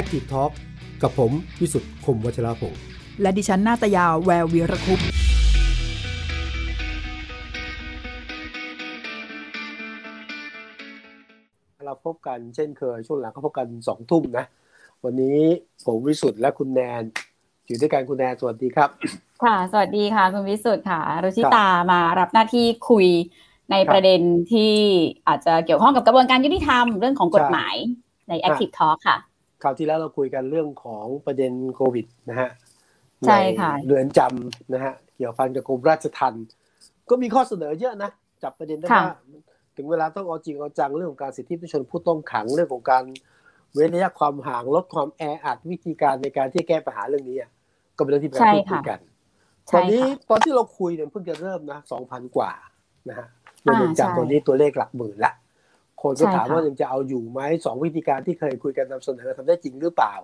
Active Talk กับผมวิสุทธ์คมวัชราภงและดิฉันนาตยาแวววีรคุปเราพบกันเช่นเคยช่วงหลังก็พบกันสองทุ่มนะ วันนี้ผมวิสุทธ์และคุณแนน อยู่ด้วยกันคุณแนนสวัสดีครับ ค่ะ สวัสดีค่ะคุณวิสุทธ์ค่ะรุชิตามารับหน้าที่คุยในประเด็นที่อาจจะเกี่ยวข้องกับกระบวนการยุติธรรมเรื่องของกฎหมายใน Active Talk ค่ะ คราวที่แล้วเราคุยกันเรื่องของประเด็นโควิดนะฮะใช่ค่ะเรือนจำนะฮะเกี่ยวพันกับกรมราชทัณฑ์ก็มีข้อเสนอเยอะนะ จับประเด็นได้ว่าถึงเวลาต้องเอาจริงเอาจังเรื่องของการสิทธิมนุษยชนผู้ต้องขังเรื่องของการเว้นระยะความห่างลดความแออัดวิธีการในการที่แก้ปัญหาเรื่องนี้อะก็เป็นเรื่องที่เราพูดคุยกันตอนนี้ตอนที่เราคุยเนี่ยเพิ่งจะเริ่มนะสองพันกว่านะฮะเรือนจำตัวนี้ตัวเลขหลักหมื่นละ คนก็ถามว่ายังจะเอาอยู่ไหมสองวิธีการที่เคยคุยกันนำเสนอทำได้จริงหรือเปล่า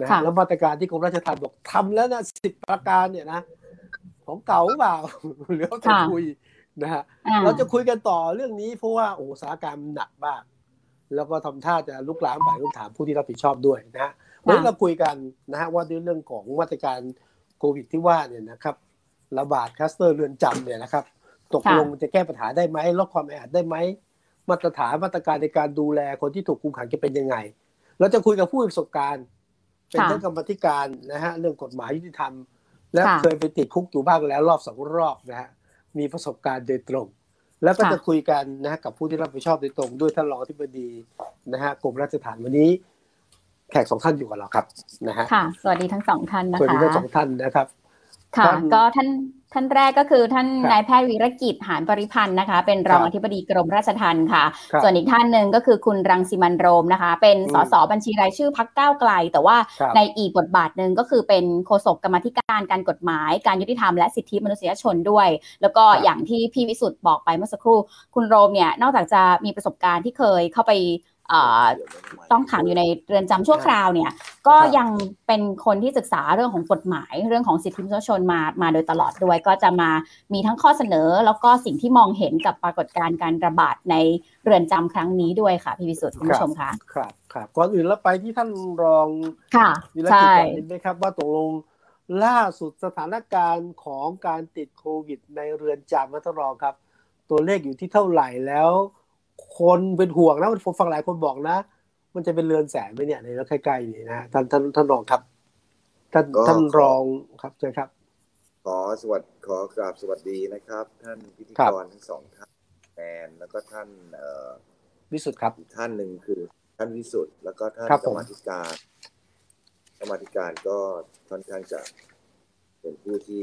นะแล้วมาตรการที่กรมราชทัณฑ์บอกทำแล้วนะสิบประการเนี่ยนะของเก่าเปล่าหรือจะคุยนะฮะเราจะคุยกันต่อเรื่องนี้เพราะว่าโอ้สถานการณ์หนักมาก แล้วก็ทำท่าจะลุกลามไปต้องถามผู้ที่รับผิดชอบด้วยนะฮะวันนี้เราคุยกันนะฮะว่าด้วยเรื่องของมาตรการโควิดที่ว่าเนี่ยนะครับระบาดคลัสเตอร์เรือนจำเนี่ยนะครับ ตกลงจะแก้ปัญหาได้ไหมลดความแออัดได้ไหม มาตรฐานมาตรการในการดูแลคนที่ถูกคุมขังจะเป็นยังไง เราจะคุยกับผู้มีประสบการณ์เป็นทั้งกรรมธิการนะฮะเรื่องกฎหมายยุติธรรม และเคยไปติดคุกอยู่บ้างแล้วรอบสองรอบนะฮะมีประสบการณ์โดยตรง แล้วก็จะคุยกันนะกับผู้ที่รับผิดชอบโดยตรง ด้วยท่านรองอธิบดีนะฮะกรมราชทัณฑ์วันนี้ แขกสองท่านอยู่กับเราครับนะฮะค่ะสวัสดีทั้งสองท่านนะคะสวัสดีทั้งสองท่านนะครับ ค่ะก็ท่านท่านแรกก็คือท่านนายแพทย์วิรกิจหานปริพันธ์นะคะ เป็นรองอธิบดีกรมราชทัณฑ์ค่ะ ส่วนอีกท่านหนึ่งก็คือคุณรังสิมันโรมนะคะ เป็นสสบัญชีรายชื่อพักก้าวไกล แต่ว่าในอีกบทบาทหนึ่งก็คือเป็นโฆษกกรรมธิการการกฎหมาย การยุติธรรมและสิทธิมนุษยชนด้วย แล้วก็อย่างที่พี่วิสุทธ์บอกไปเมื่อสักครู่ คุณโรมเนี่ยนอกจากจะมีประสบการณ์ที่เคยเข้าไป ต้องขังอยู่ในเรือนจำชั่วคราวเนี่ยก็ยังเป็นคนที่ศึกษาเรื่องของกฎหมาย เรื่องของสิทธิมนุษยชนมามาโดยตลอดด้วย ก็จะมามีทั้งข้อเสนอ แล้วก็สิ่งที่มองเห็นกับปรากฏการณ์การระบาดในเรือนจำครั้งนี้ด้วยค่ะพี่วิสุทธิ์คุณผู้ชมคะครับครับก่อนอื่นแล้วไปที่ท่านรองค่ะวิรกิจก่อนนิดไหมครับ ว่าตกลงล่าสุดสถานการณ์ของการติดโควิด ในเรือนจำท่านรองครับ ตัวเลขอยู่ที่เท่าไหร่แล้ว คนเป็นห่วงนะมันฟังหลายคนบอกนะ มันจะเป็นเรือนแสนไหมเนี่ยในแล้วใกล้ๆนี่นะท่านท่านท่านรองครับท่านท่านรองครับใช่ครับ ขอสวัสดีขอกราบสวัสดีนะครับ ท่านพิธีกรทั้งสองท่านแอนแล้วก็ท่านเอ่อวิสุทธ์ครับอีกท่านหนึ่งคือท่านวิสุทธ์แล้วก็ท่านกรรมธิการกรรมธิการก็ค่อนข้างจะเป็นผู้ที่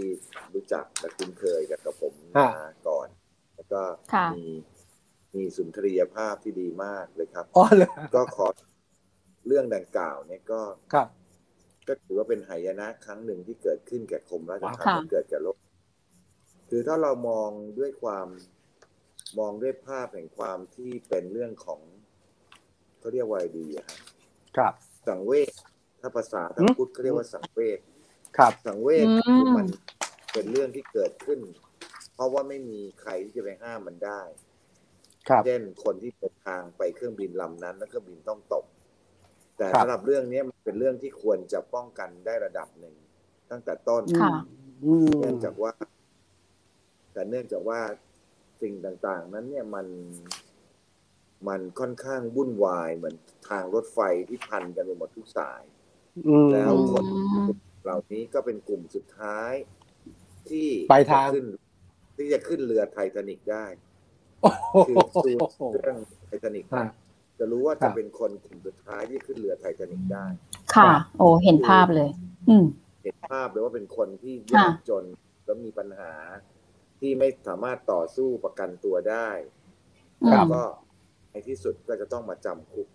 รู้จักและคุ้นเคยกับกับผมมาก่อน แล้วก็มี มีสุนทรียภาพที่ดีมากเลยครับอ๋อเลยก็ขอเรื่องดังกล่าวเนี่ยก็ครับ ก็ถือว่าเป็นหายนะครั้งหนึ่งที่เกิดขึ้นแก่คมราชทัณฑ์เกิดแก่โลก คือถ้าเรามองด้วยความมองด้วยภาพแห่งความที่เป็นเรื่องของเขาเรียกว่าดีอะครับครับ สังเวชถ้าภาษาทางพุทธเขาเรียกว่าสังเวชครับ สังเวชคือมันเป็นเรื่องที่เกิดขึ้น เพราะว่าไม่มีใครที่จะไปห้ามมันได้ เช่นคนที่เดินทางไปเครื่องบินลำนั้น แล้วเครื่องบินต้องตก แต่สำหรับเรื่องนี้มันเป็นเรื่องที่ควรจะป้องกันได้ระดับหนึ่ง ตั้งแต่ต้นเนื่องจากว่า แต่เนื่องจากว่าสิ่งต่างๆ นั้นเนี่ยมันมันค่อนข้างวุ่นวายเหมือนทางรถไฟที่พันกันไปหมดทุกสายแล้วคนเหล่านี้ก็เป็นกลุ่มสุดท้าย ที่ไปทางขึ้นที่จะขึ้นเรือไททานิกได้ คือดูเรื่องไททานิกจะรู้ว่าจะเป็นคนกลุ่มสุดท้ายที่ขึ้นเรือไททานิกได้ ค่ะ โอ้เห็นภาพเลย อืมเห็นภาพเลยว่าเป็นคนที่ยากจนแล้วมีปัญหาที่ไม่สามารถต่อสู้ประกันตัวได้แล้วก็ในที่สุดก็จะต้องมาจำคุก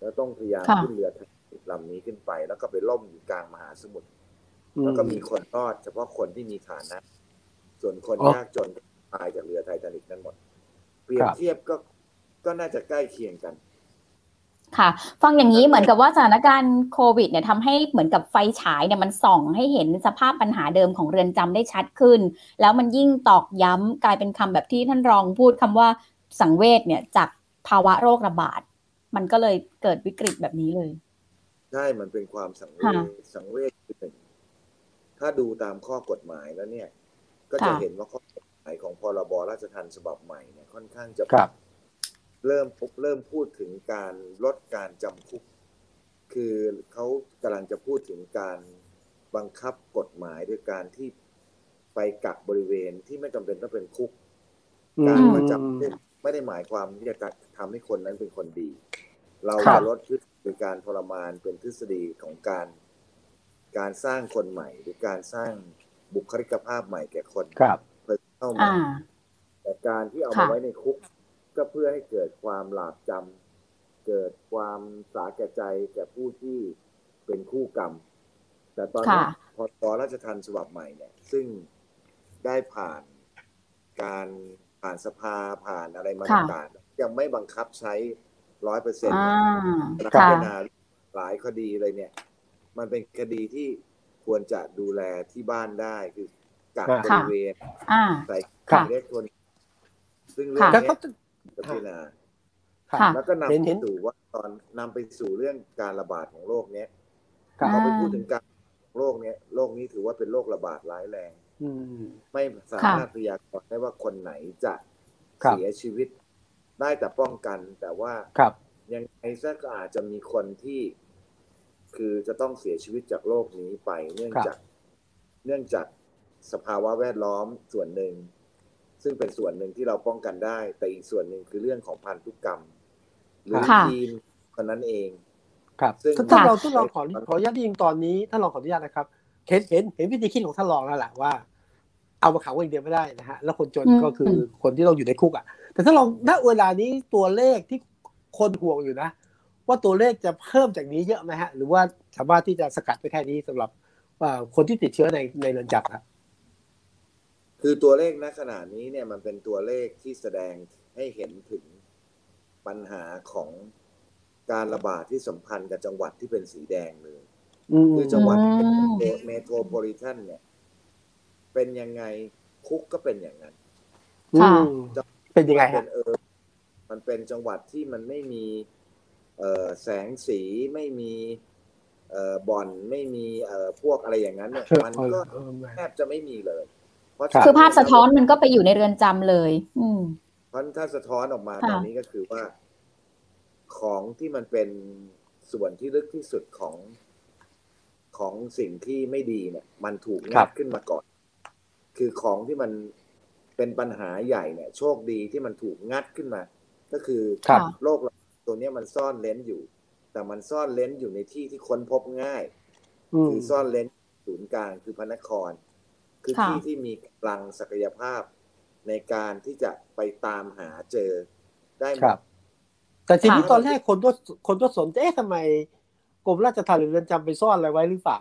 แล้วต้องพยายามขึ้นเรือไททานิกลำนี้ขึ้นไป แล้วก็ไปล่มอยู่กลางมหาสมุทรแล้วก็มีคนรอด เฉพาะคนที่มีฐานะ ส่วนคนยากจนตายจากเรือไททานิกนั่นหมด เปรียบเทียบก็ก็น่าจะใกล้เคียงกัน ค่ะ ฟังอย่างนี้เหมือนกับว่าสถานการณ์โควิดเนี่ยทำให้เหมือนกับไฟฉายเนี่ยมันส่องให้เห็นสภาพปัญหาเดิมของเรือนจำได้ชัดขึ้น แล้วมันยิ่งตอกย้ำกลายเป็นคำแบบที่ท่านรองพูดคำว่าสังเวชเนี่ยจากภาวะโรคระบาด มันก็เลยเกิดวิกฤตแบบนี้เลยใช่ มันเป็นความสังเวชค่ะสังเวชคือหนึ่งถ้าดูตามข้อกฎหมายแล้วเนี่ย ก็จะค่ะเห็นว่าข้อกฎห มายของพรบราชทัณฑ์ฉบับใหม่เนี่ยค่อนข้างจะครับ เริ่มเริ่มพูดถึงการลดการจำคุก คือเขากำลังจะพูดถึงการบังคับกฎหมายด้วยการที่ไปกักบริเวณที่ไม่จำเป็นต้องเป็นคุก การมาจับเนี่ยไม่ได้หมายความที่จะทำให้คนนั้นเป็นคนดี เราครัจะบลดทฤษฎีการทรมานเป็นทฤษฎีของการการสร้างคนใหม่ หรือการสร้างบุคลิกภาพใหม่แก่คนครับ เพื่อเข้ามาอ่าแต่การที่เอาค่ะมาไว้ในคุก ก็เพื่อให้เกิดความหลาบจำเกิดความสาแก่ใจแก่ผู้ที่เป็นคู่กรรม แต่ตอนนี้ค่ะพอตอราชทันฉบับใหม่เนี่ย ซึ่งได้ผ่านการผ่านสภาผ่านอะไรมาค่ะต่างๆยังไม่บังคับใช้ร้อยเปอร์เซ็นต์อ่านักค่ะพิจารณาหลายคดีเลยเนี่ย มันเป็นคดีที่ควรจะดูแลที่บ้านได้ คือ กักบค่ะริเวณอ่าใส่ค่ะอิเล็กทรอนิกส์ซึ่งเรื่องแล้วเนี้ก็ยจะพิจารณาครับค่ะแล้วก็นำเห็นไปเห็นสู่ว่าตอนนำไปสู่เรื่องการระบาดของโรคเนี้ยครับพอไปพูดถึงการโรคเนี้ยโรคนี้ถือว่าเป็นโรคระบาดร้ายแรงอืมไม่สามารถพยากรณ์ได้ว่าคนไหนจะครับเสียชีวิต ได้แต่ป้องกันแต่ว่าครับยังไงซะก็อาจจะมีคนที่ คือจะต้องเสียชีวิตจากโรคนี้ไป เนื่องครับจาก เนื่องจาก สภาวะแวดล้อมส่วนหนึ่ง ซึ่งเป็นส่วนหนึ่งที่เราป้องกันได้ แต่อีกส่วนหนึ่งคือเรื่องของพันธุกรรม หรือค่ะยีนคนนั้นเอง ครับซึ่งถ้าถ้าค่ะเราถ้าเราขอขออนุญาตยิงตอนนี้ถ้าเราขออนุญาตนะครับเห็นเห็นเห็นวิธีคิดของท่านรองแล้วแหละว่า เอามาขังไว้อย่างเดียวไม่ได้นะฮะแล้วคนจนอืมก็คือคนที่ต้องอยู่ในคุกอะ แต่ถ้าลองณเวลานี้ตัวเลขที่คนห่วงอยู่นะ ว่าตัวเลขจะเพิ่มจากนี้เยอะไหมฮะ หรือว่าสามารถที่จะสกัดไปแค่นี้สำหรับอ่าคนที่ติดเชื้อในในเรือนจำครับ คือตัวเลขณขณะนี้เนี่ยมันเป็นตัวเลขที่แสดงให้เห็นถึงปัญหาของการระบาดที่สัมพันธ์กับจังหวัดที่เป็นสีแดงเลยอืมคือจังหวัดอืมเมโทรโพลิแทนเนี่ย เป็นยังไงคุกก็เป็นอย่างนั้นค่ะอืมเป็นยังไงเป็ฮะนเออมันเป็นจังหวัดที่มันไม่มีเอ่อแสงสีไม่มีเอ่อบ่อนไม่มีเอ่อพวกอะไรอย่างนั้นเนี่ยมันก็เออแทบจะไม่มีเลยเพราะ ครับคือภาพสะท้อนมันก็ไปอยู่ในเรือนจำเลย อืมเพราะถ้าสะท้อนออกมาค่ะตอนนี้ก็คือว่า ของที่มันเป็นส่วนที่ลึกที่สุดของของสิ่งที่ไม่ดีเนี่ย มันถูกครังับดขึ้นมาก่อน คือของที่มันเป็นปัญหาใหญ่เนี่ย โชคดีที่มันถูกงัดขึ้นมา ก็คือครับค่ะโรคตัวเนี้ยมันซ่อนเลนอยู่ แต่มันซ่อนเลนอยู่ในที่ที่ค้นพบง่ายอืมคือซ่อนเลนศูนย์กลางคือพระนคร คือค่ะที่ที่มีกำลังศักยภาพในการที่จะไปตามหาเจอได้หมครัดบแต่ทีนี้ค่ะตอนแรกคนก็คนก็สนใจเอ๊ะทำไมกรมราชทัณฑ์หรือเรือนจำไปซ่อนอะไรไว้หรือเปล่า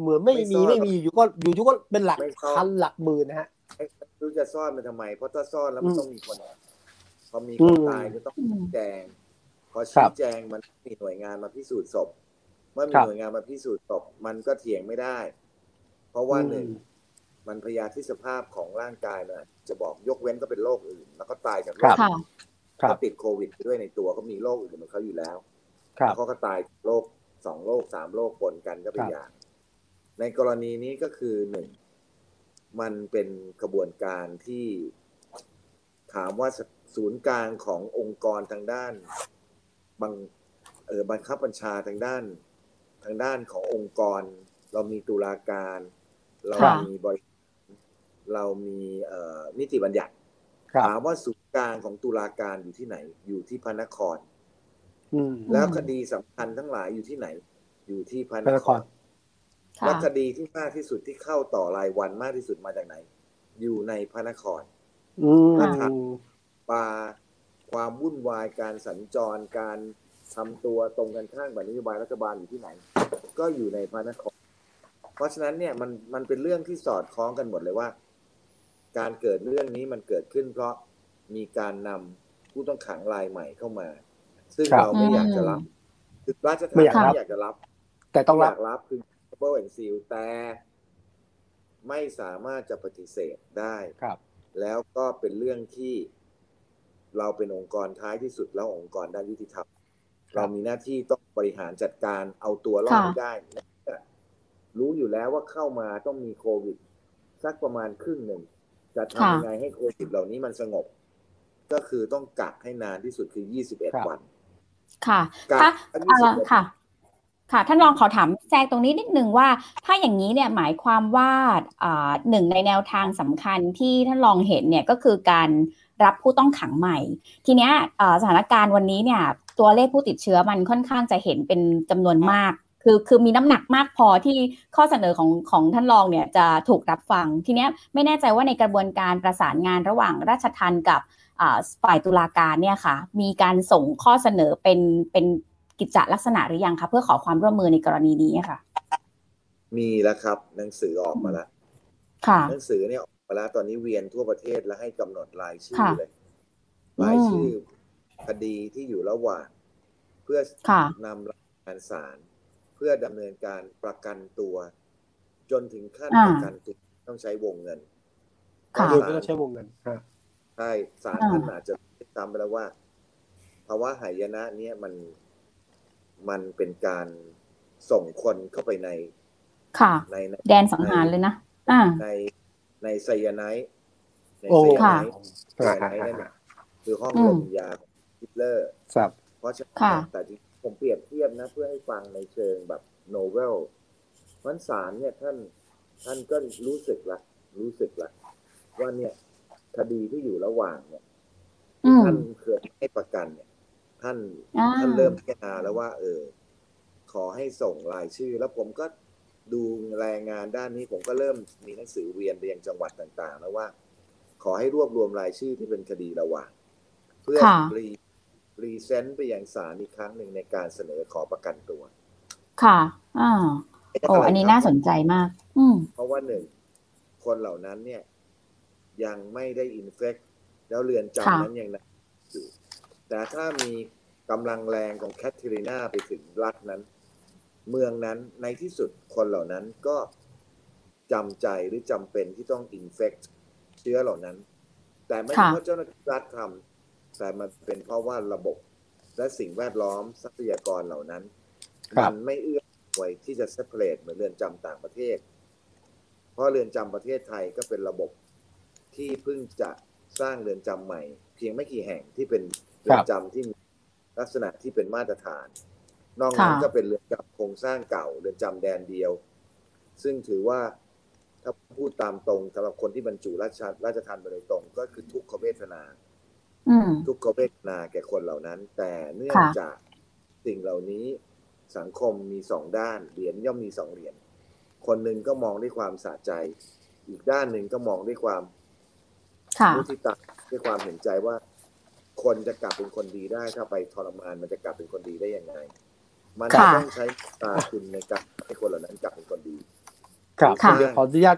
เหมือนไม่มีไม่ซ่อนไม่มีอยู่ก็อยู่ๆก็เป็นหลักไม่ซ่อนพันหลักหมื่นนะฮะไม่รู้จะซ่อนมันทำไม เพราะถ้าซ่อนแล้วมันอืมต้องมีคนพอมีอืคนมตายก็ต้องอืมแจง พอครัชี้บแจงมันมีหน่วยงานมาพิสูจน์ศพ เมื่อมีครับหน่วยงานมาพิสูจน์ศพมันก็เถียงไม่ได้ เพราะว่าอืมหนึ่ง มันพยาธิสภาพของร่างกายนะจะบอกยกเว้นก็เป็นโรคอื่น แล้วก็ตายจากโรคค่ะครัเขาบติดโควิดไปด้วยในตัวเขามีโรคอื่นของเขาอยู่แล้วครับแล้วเขาก็ตายโรคสองโรคสามโรคปนกันก็เป็นครับอย่าง ในกรณีนี้ก็คือหนึ่งมันเป็นกระบวนการที่ถามว่าศูนย์กลางขององค์กรทางด้านบังเออบังคับบัญชาทางด้าน ทางด้านขององค์กร เรามีตุลาการ เราค่ะมีบริ เรามีเอ่อนิติบัญญัติครับถามว่าศูนย์กลางของตุลาการอยู่ที่ไหน อยู่ที่พระนครอืมแล้วคดีสำคัญทั้งหลายอยู่ที่ไหน อยู่ที่พระพระนนคครรค่ะและคดีที่มากที่สุดที่เข้าต่อรายวันมากที่สุดมาจากไหน อยู่ในพระนครอืมครับปาความวุ่นวายการสัญจรการทำตัวตรงกันข้ามกับนโยบายรัฐบาลอยู่ที่ไหน ก็อยู่ในพระนคร เพราะฉะนั้นเนี่ยมันมันเป็นเรื่องที่สอดคล้องกันหมดเลยว่า การเกิดเรื่องนี้มันเกิดขึ้น เพราะมีการนำผู้ต้องขังรายใหม่เข้ามา ซึ่งครับเราไม่อยากจะรับคือราชทัณไม่ฑ์อยากรับไม่อยากจะรับ แต่ต้องรับ ยากรับคือ double and seal แต่ไม่สามารถจะปฏิเสธได้ ครับ แล้วก็เป็นเรื่องที่เราเป็นองค์กรท้ายที่สุดแล้วองค์กรด้านยุติธรรมเรามีหน้าที่ต้องบริหารจัดการเอาตัวรอดให้ได้ รู้อยู่แล้วว่าเข้ามาต้องมีโควิด สักประมาณครึ่งหนึ่ง จะทำยังไงให้โควิดเหล่านี้มันสงบ ก็คือต้องกักให้นานที่สุดคือ 21 วัน ค่ะถ้าค่ะ ค่ะ ท่านรองขอถามแทรกตรงนี้นิดนึงว่า ถ้าอย่างนี้เนี่ยหมายความว่าหนึ่งในแนวทางสำคัญที่ท่านรองเห็นเนี่ยก็คือการรับผู้ต้องขังใหม่ ทีเนี้ยสถานการณ์วันนี้เนี่ย ตัวเลขผู้ติดเชื้อมันค่อนข้างจะเห็นเป็นจำนวนมาก คือคือมีน้ำหนักมากพอที่ข้อเสนอของของท่านรองเนี่ยจะถูกรับฟัง ทีเนี้ยไม่แน่ใจว่าในกระบวนการประสานงานระหว่างราชทันกับฝ่ายตุลาการเนี่ยค่ะ มีการส่งข้อเสนอเป็นเป็นกิจลักษณะหรือยังคะเพื่อขอความร่วมมือในกรณีนี้ค่ะ มีแล้วครับ หนังสือออกมาแล้วหนังสือเนี่ยออกมาแล้วตอนนี้เวียนทั่วประเทศแล้วให้กำหนดรายชื่อเลยรายชื่อคดีที่อยู่ระหว่างเพื่อนำรายงานศาลเพื่อดำเนินการประกันตัว จนถึงขั้นประกันตัวต้องใช้วงเงินค่ะต้องใช้วงเงินใช่ศาลท่านอาจจะตามไปแล้วว่าภาวะหายนะเนี่ยมันมันเป็นการส่งคนเข้าไปใน ค่ะในแดนสังหารเลยนะอ่าในในไซยาไนท์ในไซยาไนท์ไซยาไนท์นั่นคือห้องลมยาฮิตเลอร์เพราะฉะนั้นแต่ที่ ผมเปรียบเทียบนะ เพื่อให้ฟังในเชิงแบบโนเวลวันสารเนี่ยท่านท่านก็รู้สึกละ รู้สึกละ ว่าเนี่ยคดีที่อยู่ระหว่างเนี่ยท่านเคยให้ประกันเนี่ย ท่านท่านเริ่มพิจารณาแล้วว่า เออ ขอให้ส่งรายชื่อ แล้วผมก็ดูรายงานด้านนี้ผมก็เริ่มมีหนังสือเวียนไปยังจังหวัดต่าง ๆ แล้วว่า ขอให้รวบรวมรายชื่อที่เป็นคดีระหว่าง เพื่อ re resend ไปยังศาลอีกครั้งหนึ่งในการเสนอขอประกันตัว ค่ะอ่าโอ้อันนี้น่าสนใจมาก อืมเพราะว่าหนึ่งคนเหล่านั้นเนี่ย ยังไม่ได้ infect แล้วเรือนจำนั้นยังอยู่แต่ถ้ามีกำลังแรงของแคทเธอรีนาไปถึงรัฐนั้น เมืองนั้นในที่สุดคนเหล่านั้นก็จำใจหรือจำเป็นที่ต้องอินเฟกเชื้อเหล่านั้น แต่ไม่ใช่เพราะเจ้าหน้าที่รัฐทำ แต่มันเป็นเพราะว่าระบบและสิ่งแวดล้อมทรัพยากรเหล่านั้น มันไม่เอื้อไว้ที่จะเซปเปรตเหมือนเรือนจำต่างประเทศ เพราะเรือนจำประเทศไทยก็เป็นระบบที่เพิ่งจะสร้างเรือนจำใหม่ เพียงไม่กี่แห่งที่เป็นเรือนจำที่มีลักษณะที่เป็นมาตรฐาน นอกนั้นก็เป็นเรือนจำโครงสร้างเก่าเรือนจำแดนเดียว ซึ่งถือว่าถ้าพูดตามตรงสำหรับคนที่บรรจุราชราชทานไปโดยตรง ก็คือทุกขเวทนา ทุกขเวทนาแก่คนเหล่านั้น แต่เนื่องจากสิ่งเหล่านี้สังคมมีสองด้านเหรียญย่อมมีสองเหรียญคนหนึ่งก็มองด้วยความสะใจ อีกด้านหนึ่งก็มองด้วยความรู้ที่ตาด้วยความเห็นใจว่า คนจะกลับเป็นคนดีได้ถ้าไปทรมานมันจะกลับเป็นคนดีได้ยังไง มันต้องใช้ตาคุณในการให้คนเหล่านั้นกลับเป็นคนดี ครับเดี๋ยวขออนุญาต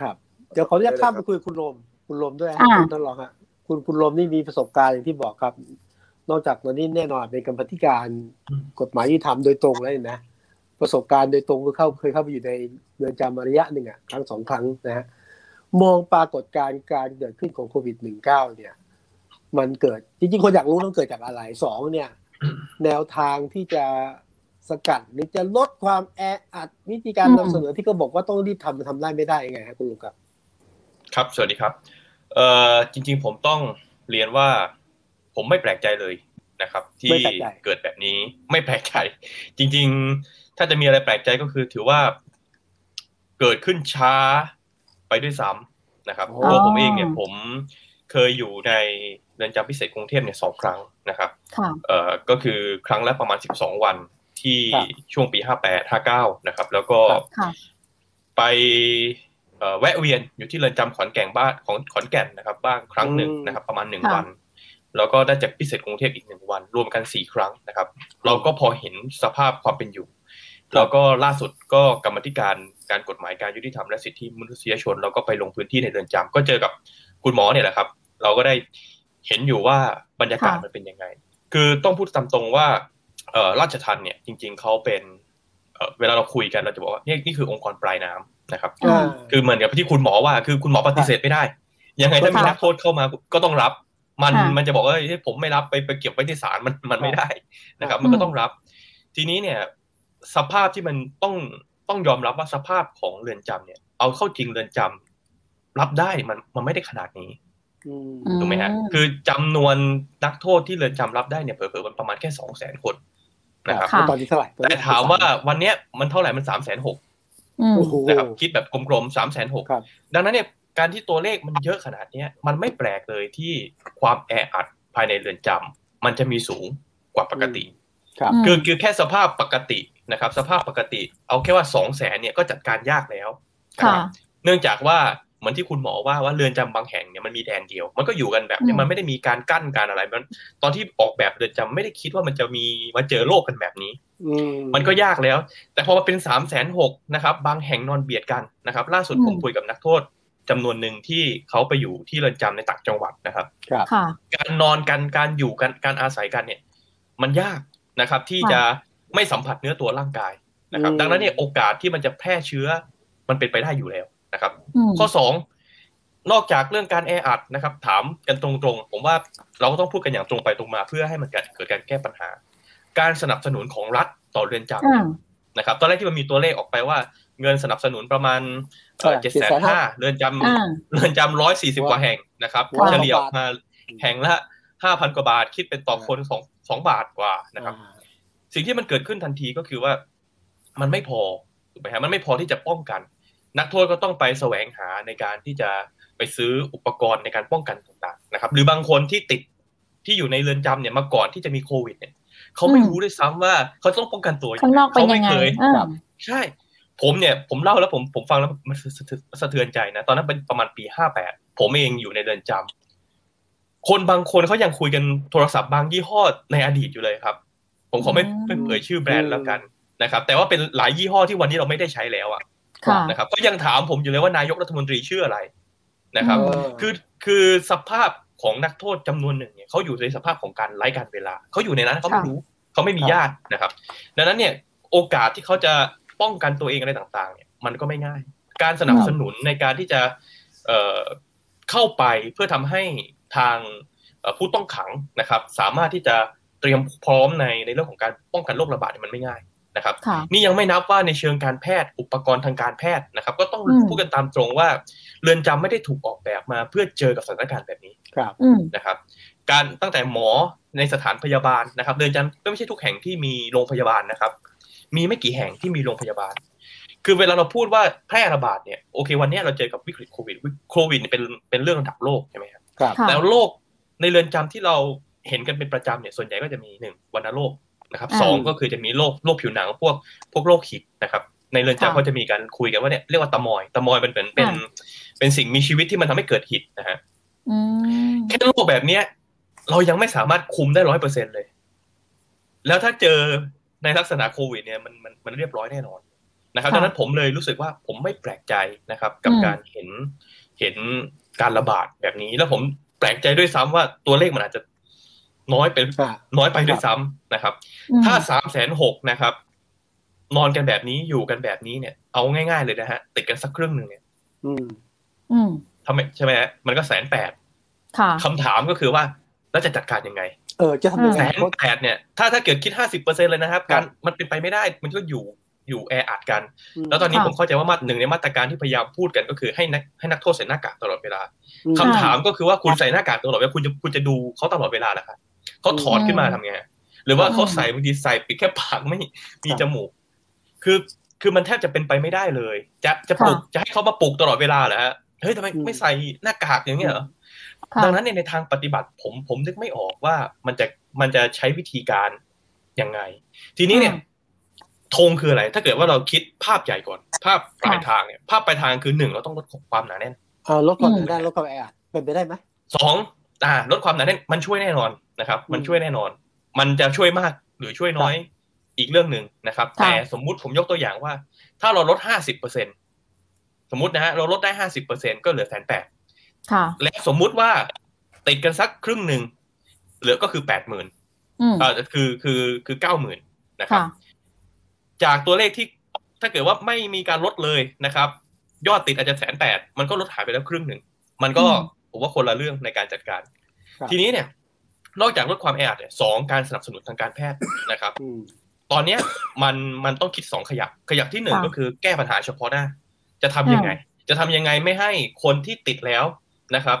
ครับ เดี๋ยวขออนุญาตข้ามไปคุยคุณลมคุณลมด้วยคุณท่านรองฮะ คุณคุณลมนี่มีประสบการณ์อย่างที่บอกครับ นอกจากตอนนี้แน่นอนเป็นกรรมธิการกฎหมายยุติธรรมโดยตรงแล้วนะ ประสบการณ์โดยตรงก็เข้าเคยเข้าไปอยู่ในเรือนจำมาระยะหนึ่งอะครั้งสองครั้งนะฮะมองปรากฏการณ์การเกิดขึ้นของโควิดหนึ่งเก้าเนี่ย มันเกิดจริงๆคนอยากรู้ต้องเกิดจากอะไรสองเนี่ย แนวทางที่จะสกัดหรือจะลดความแออัดวิธีการนำเสนอที่ก็บอกว่าต้องรีบทำทำได้ไม่ได้ยังไงครับคุณลุงครับ ครับสวัสดีครับ เอ่อจริง ๆ ผมต้องเรียนว่า ผมไม่แปลกใจเลยนะครับ ที่เกิดแบบนี้ไม่แปลกใจ จริง ๆ ถ้าจะมีอะไรแปลกใจก็คือ ถือว่าเกิดขึ้นช้าไปด้วยซ้ำนะครับตัวผมเองเนี่ยผมเคยอยู่ในเรือนจำพิเศษกรุงเทพเนี่ยสองครั้งนะครับเอ่อก็คือครั้งละประมาณสิบสองวันที่ช่วงปีห้าแปดห้าเก้านะครับ แล้วก็ไป แวะเวียนอยู่ที่เรือนจำขอนแก่นบ้านของขอนแก่นนะครับ บ้างครั้งหนึ่งนะครับ ประมาณหนึ่งวัน แล้วก็ได้จากพิเศษกรุงเทพอีกหนึ่งวัน รวมกันสี่ครั้งนะครับ เราก็พอเห็นสภาพความเป็นอยู่ แล้วก็ล่าสุดก็กรรมธิการการกฎหมายการยุติธรรมและสิทธิมนุษยชนเราก็ไปลงพื้นที่ในเรือนจำก็เจอกับคุณหมอเนี่ยแหละครับ เราก็ได้เห็นอยู่ว่าบรรยากาศมันเป็นยังไง คือต้องพูดตามตรงว่าเอราชทันเนี่ยจริง ๆเขาเป็นเวลาเราคุยกันเราจะบอกว่านี่นี่คือองค์กรปลายน้ำ นะครับ คือเหมือนกับที่คุณหมอว่า คือคุณหมอปฏิเสธไม่ได้ ยังไงถ้ามีนักโทษเข้ามาก็ต้องรับ มันมันจะบอกว่าผมไม่รับไปไปเก็บไว้ที่ศาลมันมันไม่ได้นะครับ มันก็ต้องรับ ทีนี้เนี่ย สภาพที่มันต้องต้องยอมรับว่าสภาพของเรือนจำเนี่ย เอาเข้าจริงเรือนจำรับได้มันมันไม่ได้ขนาดนี้ถูกไหมฮะ คือจำนวนนักโทษที่เรือนจำรับได้เนี่ยเผลอๆมันประมาณแค่สองแสนคนนะครับตอนนี้เท่าไหร่แต่ถามว่าวันเนี้ยมันเท่าไหร่มันสามแสนหก นะครับคิดแบบกลมๆสามแสนหกดังนั้นเนี่ยการที่ตัวเลขมันเยอะขนาดเนี้ยมันไม่แปลกเลยที่ความแออัดภายในเรือนจำมันจะมีสูงกว่าปกติคือคือแค่สภาพปกตินะครับ สภาพปกติ เอาแค่ว่าสองแสนเนี่ยก็จัดการยากแล้ว เนื่องจากว่า เหมือนที่คุณหมอว่าว่าเรือนจำบางแห่งเนี่ยมันมีแดนเดียว มันก็อยู่กันแบบนี้มันไม่ได้มีการกั้นการอะไรมันตอนที่ออกแบบเรือนจำไม่ได้คิดว่ามันจะมีมาเจอโลกกันแบบนี้มันก็ยากแล้ว แต่พอมาเป็นสามแสนหกนะครับ บางแห่งนอนเบียดกันนะครับ ล่าสุดผมคุยกับนักโทษจำนวนหนึ่งที่เขาไปอยู่ที่เรือนจำในต่างจังหวัดนะครับการนอนกันการอยู่กันการอาศัยกันเนี่ย มันยากนะครับ ที่จะไม่สัมผัสเนื้อตัวร่างกายนะครับ ดังนั้นเนี่ยโอกาสที่มันจะแพร่เชื้อมันเป็นไปได้อยู่แล้ว นะครับ ข้อสองนอกจากเรื่องการแออัดนะครับ ถามกันตรงๆ ผมว่าเราก็ต้องพูดกันอย่างตรงไปตรงมาเพื่อให้มันเกิดการแก้ปัญหา การสนับสนุนของรัฐต่อเรือนจำนะครับ ตอนแรกที่มันมีตัวเลขออกไปว่า เงินสนับสนุนประมาณเจ็ดแสนห้าเรือนจำเรือนจำร้อยสี่สิบกว่าแห่งนะครับเฉลี่ยมาแห่งละห้าพันกว่าบาทคิดเป็นต่อคนสองสองบาทกว่านะครับ สิ่งที่มันเกิดขึ้นทันทีก็คือว่ามันไม่พอถูกไหมฮะมันไม่พอที่จะป้องกัน นักโทษก็ต้องไปแสวงหาในการที่จะไปซื้ออุปกรณ์ในการป้องกันต่างๆนะครับ หรือบางคนที่ติดที่อยู่ในเรือนจำเนี่ยมาก่อนที่จะมีโควิด เนี่ยเขาไม่รู้ด้วยซ้ำว่าเขาต้องป้องกันตัวเขาไม่เคยใช่ ผมเนี่ย ผมเล่าแล้วผมผมฟังแล้วมันสะเทือนใจนะตอนนั้นเป็นประมาณปีห้าแปดผมเองอยู่ในเรือนจำคนบางคนเขายังคุยกันโทรศัพท์บางยี่ห้อในอดีตอยู่เลยครับ ผมขอไม่ไม่เอ่ยชื่อแบรนด์แล้วกันนะครับ แต่ว่าเป็นหลายยี่ห้อที่วันนี้เราไม่ได้ใช้แล้วอะ นะครับก็ยังถามผมอยู่เลยว่านายกรัฐมนตรีชื่ออะไรนะครับ คือคือสภาพของนักโทษจำนวนหนึ่งเนี่ยเขาอยู่ในสภาพของการไร้การเวลาเขาอยู่ในนั้นเขาไม่รู้เขาไม่มีญาตินะครับ ดังนั้นเนี่ยโอกาสที่เขาจะป้องกันตัวเองอะไรต่างๆ เนี่ยมันก็ไม่ง่าย การสนับสนุนในการที่จะเเข้าไปเพื่อทำให้ทางผู้ต้องขังนะครับ สามารถที่จะเตรียมพร้อมในในเรื่องของการป้องกันโรคระบาดมันไม่ง่ายะครับ นี่ยังไม่นับว่าในเชิงการแพทย์อุปกรณ์ทางการแพทย์นะครับ ก็ต้องพูดกันตามตรงว่า เรือนจำไม่ได้ถูกออกแบบมาเพื่อเจอกับสถานการณ์แบบนี้นะครับ การตั้งแต่หมอในสถานพยาบาลนะครับ เรือนจำก็ไม่ใช่ทุกแห่งที่มีโรงพยาบาลนะครับ มีไม่กี่แห่งที่มีโรงพยาบาล คือเวลาเราพูดว่าแพร่ระบาดเนี่ยโอเค วันนี้เราเจอกับวิกฤตโควิดโควิดเป็นเป็นเรื่องระดับโลกใช่ไหมครับแต่โลกในเรือนจำที่เราเห็นกันเป็นประจำเนี่ยส่วนใหญ่ก็จะมีหนึ่งวันโรค นะครับสองก็คือจะมีโรคโรคผิวหนังพวกพวกโรคหิดนะครับ ในเรือนจำเขาจะมีการคุยกันว่าเนี่ยเรียกว่าตะมอยตะมอยเป็นเป็นเป็น เป็นสิ่งมีชีวิตที่มันทำให้เกิดหิดนะฮะแค่โรคแบบเนี้ย เรายังไม่สามารถคุมได้ร้อยเปอร์เซ็นเลย แล้วถ้าเจอในลักษณะโควิดเนี่ยมันมันมันเรียบร้อยแน่นอนนะครับดังนั้นผมเลยรู้สึกว่าผมไม่แปลกใจนะครับ กับการเห็นเห็นการระบาดแบบนี้ แล้วผมแปลกใจด้วยซ้ำว่าตัวเลขมันอาจจะ น้อยเป็นน้อยไปด้วยซ้ำนะครับ ถ้าสามแสนหกนะครับ นอนกันแบบนี้อยู่กันแบบนี้เนี่ย เอาง่ายๆเลยนะฮะติดกันสักครึ่งหนึ่งเนี่ยทำไมใช่ไหมฮะมันก็แสนแปดคำถามก็คือว่าแล้วจะจัดการยังไง เออจะทำยังไงแสนแปดเนี่ย ถ้าถ้าเกิดคิดห้าสิบเปอร์เซ็นเลยนะครับ การมันเป็นไปไม่ได้ มันก็อยู่อยู่แออัดกัน แล้วตอนนี้ผมเข้าใจว่ามาหนึ่งในมาตรการที่พยายามพูดกันก็คือให้นักให้นักโทษใส่หน้ากากตลอดเวลาคำถามก็คือว่าคุณใส่หน้ากากตลอดเวลาคุณจะคุณจะดูเขาตลอดเวลาเหรอครับ เขาถอดขึ้นมาทำไงหรือว่าเขาใส่บางทีใส่ปิดแค่ปากไม่มีจมูก คือคือมันแทบจะเป็นไปไม่ได้เลย จะจะปลุกจะให้เขามาปลุกตลอดเวลาเหรอฮะเฮ้ยทำไมไม่ใส่หน้ากากอย่างเงี้ยเหรอดังนั้นในทางปฏิบัติผมผมนึกไม่ออกว่ามันจะมันจะใช้วิธีการยังไง ทีนี้เนี่ยธงคืออะไร ถ้าเกิดว่าเราคิดภาพใหญ่ก่อน ภาพปลายทางเนี่ย ภาพปลายทางคือหนึ่งเราต้องลดความหนาแน่นเออลดความหนาแน่นลดความแออัดเป็นไปได้ไหมสองอ่าลดความหนาแน่นมันช่วยแน่นอน นะครับ มันช่วยแน่นอน มันจะช่วยมากหรือช่วยน้อยอีกเรื่องหนึ่งนะครับ แต่สมมุติผมยกตัวอย่างว่า ถ้าเราลดห้าสิบเปอร์เซ็นสมมตินะฮะเราลดได้ห้าสิบเปอร์เซ็นก็เหลือแสนแปดและสมมุติว่าติดกันสักครึ่งหนึ่งเหลือก็คือแปดหมื่นอ่าคือคือคือเก้าหมื่นนะครับ จากตัวเลขที่ถ้าเกิดว่าไม่มีการลดเลยนะครับ ยอดติดอาจจะแสนแปดมันก็ลดหายไปแล้วครึ่งหนึ่ง มันก็ผมว่าคนละเรื่องในการจัดการ ทีนี้เนี่ย นอกจากลดความแออัดเนี่ยสองการสนับสนุนทางการแพทย์นะครับตอนเนี้ยมันมันต้องคิดสองขยักขยักที่หนึ่งก็คือแก้ปัญหาเฉพาะหน้า จะทำยังไง จะทำยังไงไม่ให้คนที่ติดแล้วนะครับ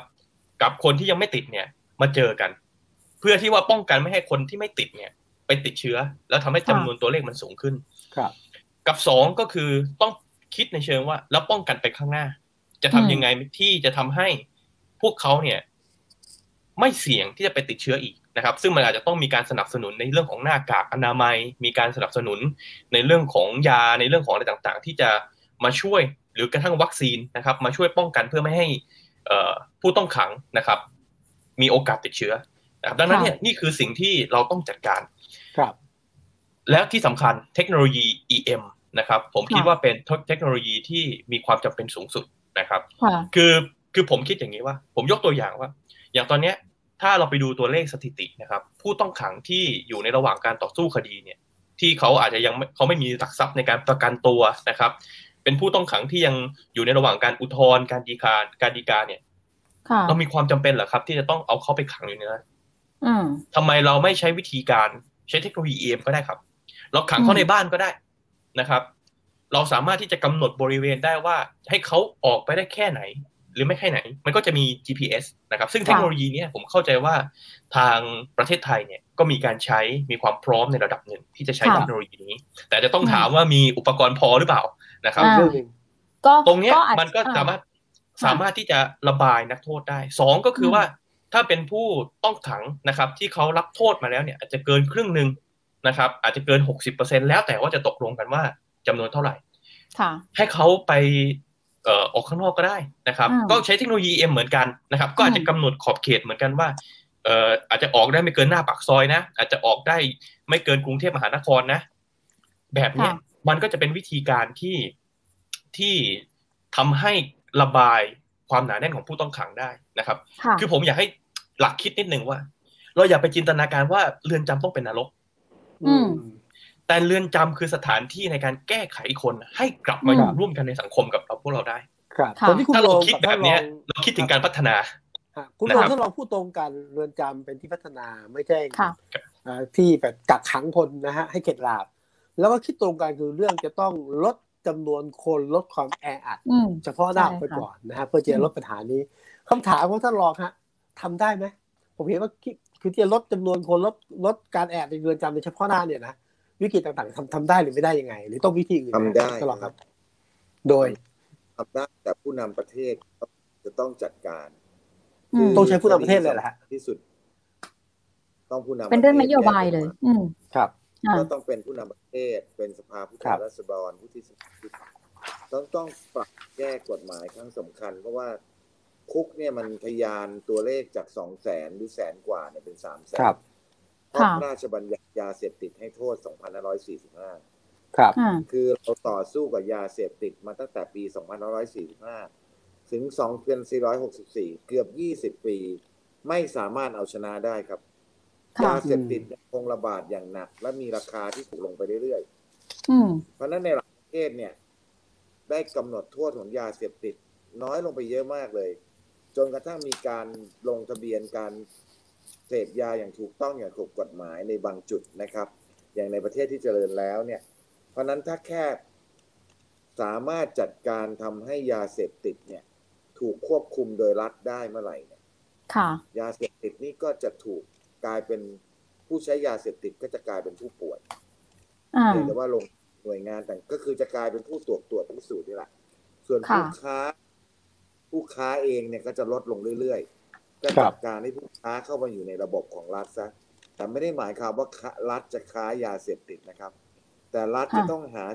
กับคนที่ยังไม่ติดเนี่ย มาเจอกัน เพื่อที่ว่าป้องกันไม่ให้คนที่ไม่ติดเนี่ย ไปติดเชื้อ แล้วทำให้จำนวนตัวเลขมันสูงขึ้นครับกับสองก็คือต้องคิดในเชิงว่า แล้วป้องกันไปข้างหน้า จะทำยังไงที่จะทำให้พวกเขาเนี่ย ไม่เสี่ยงที่จะไปติดเชื้ออีกนะครับ ซึ่งมันอาจจะต้องมีการสนับสนุนในเรื่องของหน้ากากอนามัย มีการสนับสนุนในเรื่องของยาในเรื่องของอะไรต่างๆ ที่จะมาช่วยหรือกระทั่งวัคซีนนะครับ มาช่วยป้องกันเพื่อไม่ให้ผู้ต้องขังนะครับ มีโอกาสติดเชื้อนะครับดังนั้นเนี่ยนี่คือสิ่งที่เราต้องจัดการครับ แล้วที่สำคัญเทคโนโลยี EM นะครับ ผมคิดว่าเป็นเทคโนโลยีที่มีความจำเป็นสูงสุดนะครับ คือคือผมคิดอย่างนี้ว่า ผมยกตัวอย่างว่า อย่างตอนเนี้ย ถ้าเราไปดูตัวเลขสถิตินะครับ ผู้ต้องขังที่อยู่ในระหว่างการต่อสู้คดีเนี่ย ที่เขาอาจจะยังเขาไม่มีหลักทรัพย์ในการประกันตัวนะครับ เป็นผู้ต้องขังที่ยังอยู่ในระหว่างการอุทธรณ์การดีกาการดีกาเนี่ยเรามีความจำเป็นเหรอครับ ที่จะต้องเอาเขาไปขังอยู่ในนั้นทำไมเราไม่ใช้วิธีการใช้เทคโนโลยีเอ็มก็ได้ครับ เราขังเขาในบ้านก็ได้นะครับ เราสามารถที่จะกำหนดบริเวณได้ว่าให้เขาออกไปได้แค่ไหน รือไม่แค่ไหน มันก็จะมี GPS นะครับซึ่งเทคโนโลยีนี้ผมเข้าใจว่าทางประเทศไทยเนี่ยก็มีการใช้มีความพร้อมในระดับหนึ่งที่จะใช้เทคโนโลยีนี้ แต่จะต้องถามว่ามีอุปกรณ์พอหรือเปล่านะครับตรงนี้มันก็สามารถสามารถที่จะระบายนักโทษได้สองก็คือว่าถ้าเป็นผู้ต้องขังนะครับ ที่เขารับโทษมาแล้วเนี่ย อาจจะเกินครึ่งหนึ่งนะครับ อาจจะเกินหกสิบเปอร์เซ็นแล้วแต่ว่าจะตกลงกันว่าจำนวนเท่าไหร่ให้เขาไป ออกข้างนอกก็ได้นะครับ ก็ใช้เทคโนโลยีเอ็มเหมือนกันนะครับ ก็อาจจะกำหนดขอบเขตเหมือนกันว่าเอ่ออาจจะออกได้ไม่เกินหน้าปากซอยนะ อาจจะออกได้ไม่เกินกรุงเทพมหานครนะ แบบนี้มันก็จะเป็นวิธีการที่ที่ทำให้ระบายความหนาแน่นของผู้ต้องขังได้นะครับ คือผมอยากให้หลักคิดนิดหนึ่งว่า เราอย่าไปจินตนาการว่าเรือนจำต้องเป็นนรก แต่เรือนจำคือสถานที่ในการแก้ไขคนให้กลับมาอยู่ร่วมกันในสังคมกับเราพวกเราได้ครับถ้าเราคิดแบบนี้เราคิดถึงการพัฒนาคุณลองถ้าเราพูดตรงกันเรือนจำเป็นที่พัฒนาไม่ใช่ที่แบบกักขังคนนะฮะให้เข็ดหลาบ แล้วก็คิดตรงกันคือเรื่องจะต้องลดจำนวนคนลดความแออัดเฉพาะหน้าไปก่อนนะฮะเพื่อจะลดปัญหานี้คำถามของท่านรองฮะทำได้ไหมผมเห็นว่าคือที่จะลดจำนวนคนลดลดการแอดในเรือนจำในเฉพาะหน้าเนี่ยนะ วิกฤตต่างๆทำทำได้หรือไม่ได้ยังไง หรือต้องวิธีอื่นทำได้ตลอดครับ โดยทำได้แต่ผู้นำประเทศจะต้องจัดการต้องใช้ผู้นำประเทศเลยแหละที่สุด ต้องผู้นำเป็นเรื่องนโยบายเลย อืครับก็ต้องเป็นผู้นำประเทศ เป็นสภาผู้แทนราษฎรผู้ที่ต้องต้องปรับแก้กฎหมายครั้งสำคัญ เพราะว่าคุกเนี่ยมันทยานตัวเลขจากสองแสนหรือแสนกว่าเนี่ยเป็นสามแสน พระราชบัญญัติยาเสพติดให้โทษ 2545 ครับ คือเราต่อสู้กับยาเสพติดมาตั้งแต่ปี 2545 ถึง 2464 เกือบ 20 ปี ไม่สามารถเอาชนะได้ครับ ยาเสพติดคงระบาดอย่างหนัก และมีราคาที่ถูกลงไปเรื่อยๆ เพราะนั้นในหลายประเทศเนี่ย ได้กำหนดโทษของยาเสพติด น้อยลงไปเยอะมากเลย จนกระทั่งมีการลงทะเบียนการ เสพยาอย่างถูกต้องอย่างถูกกฎหมายในบางจุดนะครับ อย่างในประเทศที่เจริญแล้วเนี่ย เพราะนั้นถ้าแค่สามารถจัดการทำให้ยาเสพติดเนี่ย ถูกควบคุมโดยรัฐได้เมื่อไหร่เนี่ยยาเสพติดนี่ก็จะถูกกลายเป็นผู้ใช้ยาเสพติดก็จะกลายเป็นผู้ป่วยเห็นว่าลงหน่วยงานแต่ก็คือจะกลายเป็นผู้ตรวจตรวจพิสูจน์นี่แหละ ส่วนผู้ค้า ผู้ค้าเองเนี่ยก็จะลดลงเรื่อยๆ ก็จัดการให้ผู้ค้าเข้ามาอยู่ในระบบของรัฐซะแต่ไม่ได้หมายความว่ารัฐจะค้ายาเสพติดนะครับ แต่รัฐจะต้องหา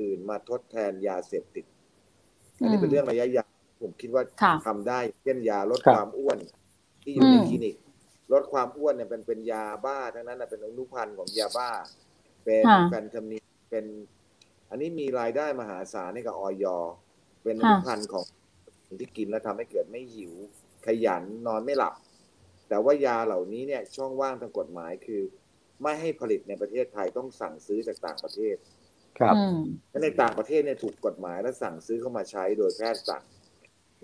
อื่นมาทดแทนยาเสพติด อันนี้เป็นเรื่องระยะยาวผมคิดว่าทำได้เช่นยาลดความอ้วน ที่อยู่ในคลินิก ลดความอ้วนเนี่ยเป็นเป็นยาบ้าทั้งนั้นเป็นอนุพันธ์ของยาบ้า เป็นแฟนทามีเป็น อันนี้มีรายได้มหาศาลให้กับออยเป็นอนุพันธ์ของที่กินแล้วทำให้เกิดไม่หิว ขยันนอนไม่หลับ แต่ว่ายาเหล่านี้เนี่ยช่องว่างทางกฎหมายคือ ไม่ให้ผลิตในประเทศไทยต้องสั่งซื้อจากต่างประเทศ ครับในต่างประเทศเนี่ยถูกกฎหมายและสั่งซื้อเข้ามาใช้โดยแพทย์สั่ง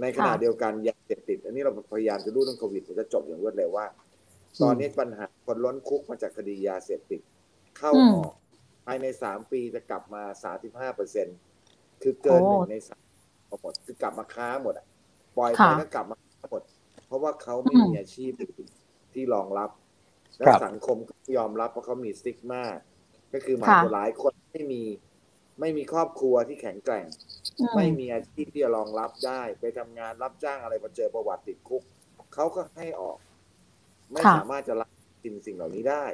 ในขณะเดียวกันยาเสพติด อันนี้เราพยายามจะรู้เรื่องโควิดจะจบอย่างรวดเร็วว่า ตอนนี้ปัญหาคนล้นคุกมาจากคดียาเสพติดเข้าออกภายในสามปีจะกลับมาสาสิบห้าเปอร์เซ็นคือเกินหนึ่งในสามหมดคือกลับมาค้าหมดอะปล่อยไปก็กลับมา หมด เพราะว่าเขาไม่มีอาชีพที่รองรับและสังคมก็ยอมรับว่าเขามีสติ๊กมาก็คือหมายถึงหลายคนไม่มีไม่มีครอบครัวที่แข็งแกร่ง ไม่มีอาชีพที่จะรองรับได้ ไปทำงานรับจ้างอะไรมาเจอประวัติติดคุกเขาก็ให้ออก ไม่สามารถจะรับสิ่งสิ่งเหล่านี้ได้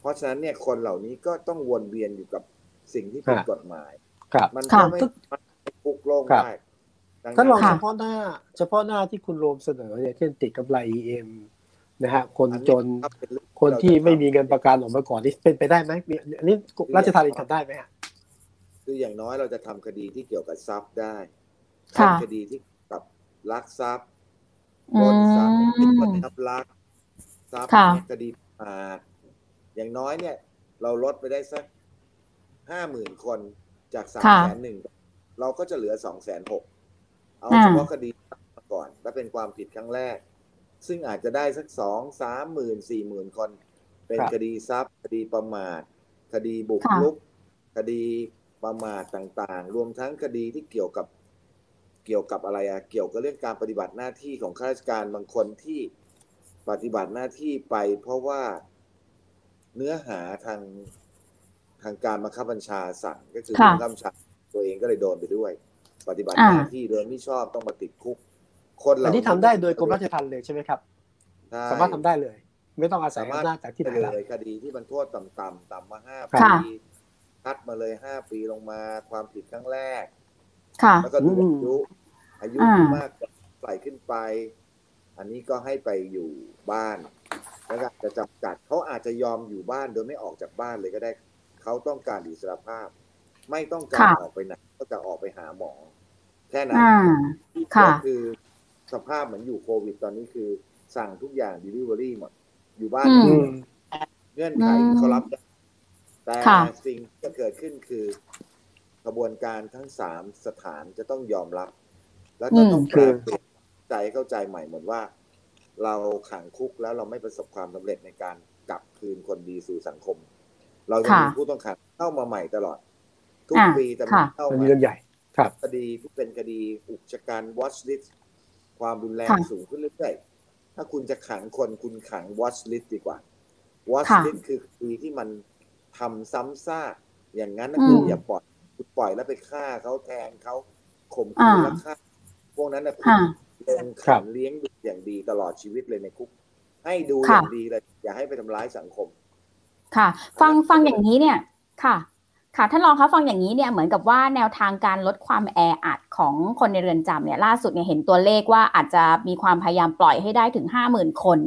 เพราะฉะนั้นเนี่ยคนเหล่านี้ก็ต้องวนเวียนอยู่กับสิ่งที่ผิดกฎหมายมันก็ไม่คุกโล่งได้ ถ้าลองเฉพาะหน้า เฉพาะหน้าที่คุณโรมเสนอเนี่ยเช่นติดกำไรเอ็มนะฮะคนจนคนที่ไม่มีเงินประกันออกมาก่อนนี่เป็นไปได้ไหมอันนี้ราชธานีทำได้ไหมฮะคืออย่างน้อยเราจะทำคดีที่เกี่ยวกับทรัพย์ได้ทำคดีที่กับลักทรัพย์ปล้นทรัพย์คิดว่าทับลักทรัพย์คดีมาอย่างน้อยเนี่ย เราลดไปได้สักห้าหมื่นคนจากสามแสนหนึ่งเราก็จะเหลือสองแสนหก เอาเฉพาะคดีมาก่อนและเป็นความผิดครั้งแรก ซึ่งอาจจะได้สักสองสามหมื่นสี่หมื่นคน เป็นคดีทรัพย์ คดีประมาท คดีบุกรุก คดีประมาทต่างๆ รวมทั้งคดีที่เกี่ยวกับเกี่ยวกับอะไรอะเกี่ยวกับเรื่องการปฏิบัติหน้าที่ของข้าราชการบางคนที่ปฏิบัติหน้าที่ไป เพราะว่าเนื้อหาทางทางการบังคับบัญชาสั่งก็คือบังคับบัญชาตัวเองก็เลยโดนไปด้วย ปฏิบัติหน้าที่โดยไม่ชอบต้องมาติดคุก คนเหล่านี้ทำได้โดยกรมราชทัณฑ์เลยใช่ไหมครับ สามารถทำได้เลย ไม่ต้องอาศัยอำนาจจากที่ไหนเลยคดีที่มันโทษต่ำๆต่ำมาห้าปีคัดมาเลยห้าปีลงมาความผิดครั้งแรกแล้วก็ดูอายุอายุมากใส่ขึ้นไป อันนี้ก็ให้ไปอยู่บ้าน แล้วก็จะจำกัดเขาอาจจะยอมอยู่บ้านโดยไม่ออกจากบ้านเลยก็ได้ เขาต้องการอิสรภาพ ไม่ต้องการออกไปไหนก็จะออกไปหาหมอ แค่นั้นก็คือสภาพเหมือนอยู่โควิดตอนนี้คือ สั่งทุกอย่าง delivery หมด อยู่บ้านเงื่อนไขเขารับ แต่สิ่งที่เกิดขึ้นคือกระบวนการทั้งสามสถานจะต้องยอมรับ และจะต้องแปลใจเข้าใจใหม่หมดว่า เราขังคุกแล้วเราไม่ประสบความสำเร็จในการกลับคืนคนดีสู่สังคม เราจะมีผู้ต้องขังเข้ามาใหม่ตลอด ทุกปีจะมีเข้ามาเรื่องใหญ่ ครับคดีที่เป็นคดีอุกชะการ watch list ความรุนแรงสูงขึ้นเรื่อยๆถ้าคุณจะขังคนคุณขัง watch list ดีกว่า watch list คือคดีที่มันทำซ้ำซากอย่างนั้นนะคุณอย่าปล่อยคุณปล่อยแล้วไปฆ่าเขาแทงเขาข่มขืนแล้วฆ่าพวกนั้นนะคุณลงขันเลี้ยงดูอย่างดีตลอดชีวิตเลยในคุก ให้ดูอย่างดีเลยอย่าให้ไปทำร้ายสังคม ค่ะ ฟังฟังอย่างนี้เนี่ยค่ะ ค่ะท่านรองคะฟังอย่างนี้เนี่ยเหมือนกับว่าแนวทางการลดความแออัดของคนในเรือนจำเนี่ยล่าสุดเนี่ยเห็นตัวเลขว่าอาจจะมีความพยายามปล่อยให้ได้ถึงห้าหมื่นคน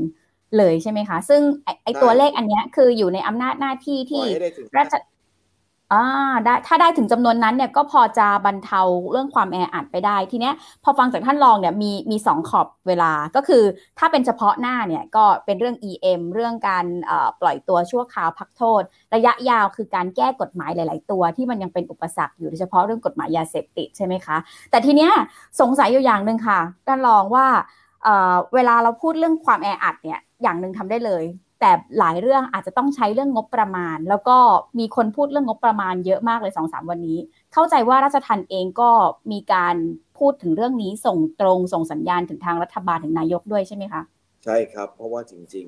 เลยใช่ไหมคะ ซึ่งไอตัวเลขอันนี้คืออยู่ในอำนาจหน้าที่ที่รัฐ อ่าได้ถ้าได้ถึงจำนวนนั้นเนี่ยก็พอจะบรรเทาเรื่องความแออัดไปได้ ทีเนี้ยพอฟังจากท่านรองเนี่ยมีมีสองขอบเวลาก็คือ ถ้าเป็นเฉพาะหน้าเนี่ยก็เป็นเรื่อง EM เรื่องการปล่อยตัวชั่วคราวพักโทษ ระยะยาวคือการแก้กฎหมายหลาย ๆ ตัวที่มันยังเป็นอุปสรรคอยู่โดยเฉพาะเรื่องกฎหมายยาเสพติดใช่ไหมคะ แต่ทีเนี้ยสงสัยอยู่อย่างหนึ่งค่ะท่านรองว่าเวลาเราพูดเรื่องความแออัดเนี่ยอย่างหนึ่งทำได้เลย แต่หลายเรื่องอาจจะต้องใช้เรื่องงบประมาณ แล้วก็มีคนพูดเรื่องงบประมาณเยอะมากเลยสองสามวันนี้ เข้าใจว่าราชทันเองก็มีการพูดถึงเรื่องนี้ส่งตรงส่งสัญญาณถึงทางรัฐบาลถึงนายกด้วยใช่ไหมคะ ใช่ครับ เพราะว่าจริง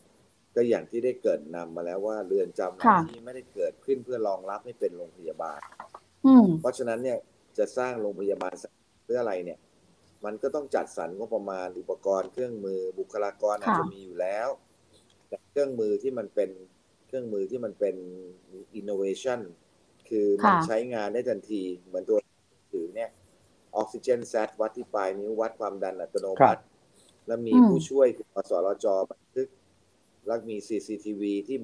ๆ ก็อย่างที่ได้เกิดนำมาแล้วว่าเรือนจำที่ไม่ได้เกิดขึ้นเพื่อรองรับให้เป็นโรงพยาบาลเพราะฉะนั้นเนี่ยจะสร้างโรงพยาบาลเพื่ออะไรเนี่ย มันก็ต้องจัดสรรงบประมาณอุปกรณ์เครื่องมือบุคลากรอาจจะมีอยู่แล้ว แต่เครื่องมือที่มันเป็นเครื่องมือที่มันเป็นอินโนเวชันคือมันใช้งานได้ทันทีเหมือนตัวถือเนี่ยออกซิเจนแซดวัดที่ปลายนิ้ววัดความดันอัตโนมัติ แล้วมีผู้ช่วยคือสรจบันทึก แล้วมี CCTV ที่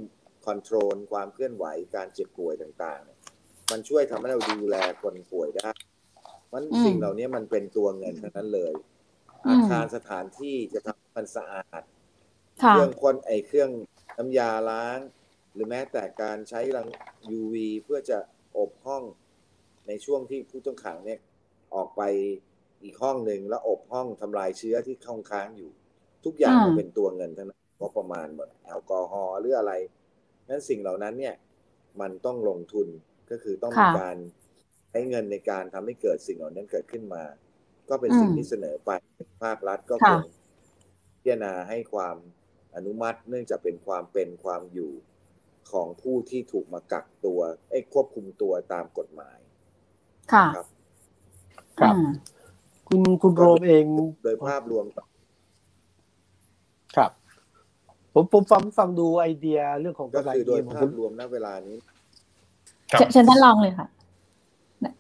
คอนโทรลความเคลื่อนไหวการเจ็บป่วยต่างๆ มันช่วยทำให้เราดูแลคนป่วยได้มันสิ่งเหล่านี้มันเป็นตัวเงินทั้งนั้นเลย อาคารสถานที่จะทำมันสะอาด เครื่องพ่นไอเครื่องน้ำยาล้าง หรือแม้แต่การใช้รัง UV เพื่อจะอบห้องในช่วงที่ผู้ต้องขังเนี่ยออกไปอีกห้องหนึ่งแล้วอบห้องทำลายเชื้อที่ค้างค้างอยู่ ทุกอย่างมันเป็นตัวเงินทั้งนั้นก็ประมาณหมดแอลกอฮอล์หรืออะไรนั้นสิ่งเหล่านั้นเนี่ย มันต้องลงทุนก็คือต้องมีการใช้เงินในการทำให้เกิดสิ่งเหล่านั้นเกิดขึ้นมา ก็เป็นสิ่งที่เสนอไปภาครัฐก็คงพิจารณาให้ความ อนุมัติเนื่องจากเป็นความเป็นความอยู่ของผู้ที่ถูกมากักตัวไอ้ควบคุมตัวตามกฎหมาย ค่ะครับ ครับ คุณคุณโรมเองโดยภาพรวม ครับ ผมผมฟังฟังดูไอเดียเรื่องของก็คือโดยภาพรวมณเวลานี้เชิญท่านลองเลยค่ะ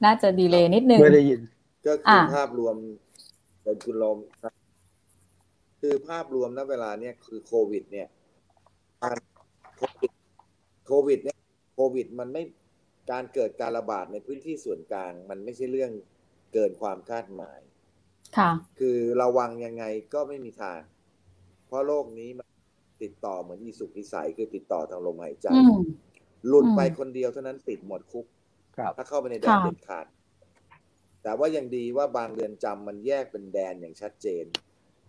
น่าจะดีเลยนิดนึงไม่ได้ยิน ก็คือภาพรวมโดยคุณลมคื อภาพรวมณเวลาเนี้ยคือโควิด เนี่ยการโควิดโควิดเนี่ยโควิด มันไม่การเกิดการระบาดในพื้นที่ส่วนกลาง มันไม่ใช่เรื่องเกินความคาดหมาย ค่ะ คือระวังยังไงก็ไม่มีทาง เพราะโรคนี้มันติดต่อเหมือนอีสุกอีใสคือติดต่อทางลมหายใจหลุดไปคนเดียวเท่านั้นติดหมดคุกถ้าเข้าไปในแดนเด็ดขาด แต่ว่ายังดีว่าบางเรือนจำมันแยกเป็นแดนอย่างชัดเจน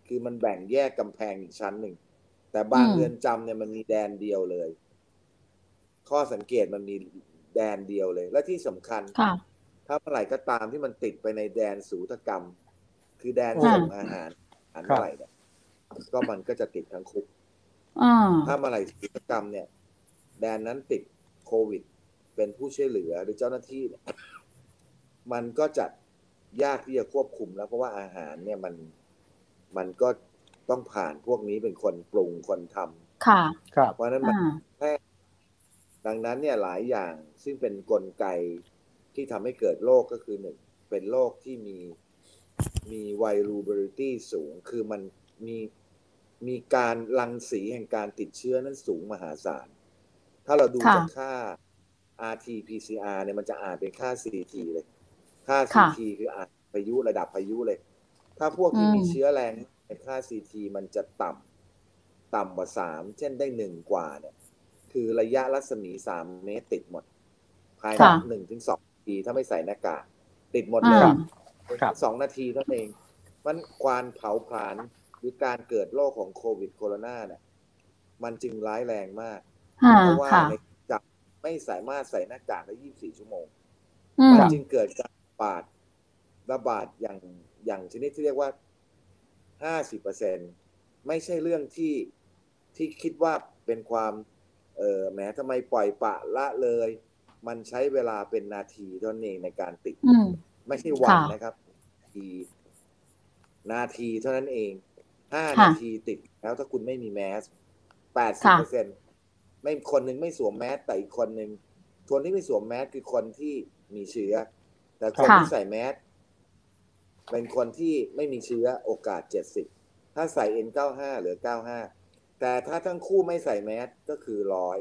คือมันแบ่งแยกกำแพงอีกชั้นหนึ่ง แต่บางเรือนจำเนี่ยมันมีแดนเดียวเลย ข้อสังเกตมันมีแดนเดียวเลย และที่สำคัญถ้าเมื่อไหร่ก็ตามที่มันติดไปในแดนสูตกรรม คือแดนส่งอาหารอาหารเมื่อไหร่เนี่ยก็มันก็จะติดทั้งคุกถ้าเมื่อไหร่สูตกรรมเนี่ย แดนนั้นติดโควิด เป็นผู้ช่วยเหลือหรือเจ้าหน้าที่เนี่ยมันก็จะยากที่จะควบคุมแล้วเพราะว่าอาหารเนี่ยมัน มันก็ต้องผ่านพวกนี้เป็นคนปรุงคนทำค่ะครับเพราะนั้นมันแค่ดังนั้นเนี่ยหลายอย่างซึ่งเป็นนกลไกที่ทำให้เกิดโรคก็คือหนึ่งเป็นโรคที่มีมี vulnerability สูง คือมันมีมีการรังสีแห่งการติดเชื้อนั้นสูงมหาศาล ถ้าเราดูจากค่า rt pcr เนี่ยมันจะอ่านเป็นค่า ct เลย ค่า ct คืออ่านพายุระดับพายุเลย ถ้าพวกที่มีเชื้อแรงในค่า ct มันจะต่ำต่ำกว่าสามเช่นได้หนึ่งกว่าเนี่ย คือระยะรัศมีสามเมตรติดหมด ภายในหนึ่งถึงสองนาทีถ้าไม่ใส่หน้ากากติดหมดเลยสองนาทีเท่านั้นเอง มันควานเผาผลาญหรือการเกิดโรคของโควิดโคโรนาเนี่ยมันจึงร้ายแรงมาก เพราะว่าในจับไม่สามารถใส่หน้ากากได้ยี่สิบสี่ชั่วโมง มันจึงเกิดการระบาดระบาดอย่าง อย่างชนิดที่เรียกว่าห้าสิบเปอร์เซ็นไม่ใช่เรื่องที่ที่คิดว่าเป็นความเออแม้ทำไมปล่อยปะละเลย มันใช้เวลาเป็นนาทีเท่านั้นเองในการติด ไม่ใช่วันนะครับ ทีนาทีเท่านั้นเองห้านาทีติดแล้วถ้าคุณไม่มีแมสแปดสิบเปอร์เซ็นไม่คนหนึ่งไม่สวมแมสแต่อีกคนหนึ่งคนที่ไม่สวมแมสคือคนที่มีเชื้อ แต่คนที่ใส่แมส เป็นคนที่ไม่มีเชื้อโอกาสเจ็ดสิบถ้าใส่ N95 เหลือ 95 แต่ถ้าทั้งคู่ไม่ใส่แมสก็คือร้อย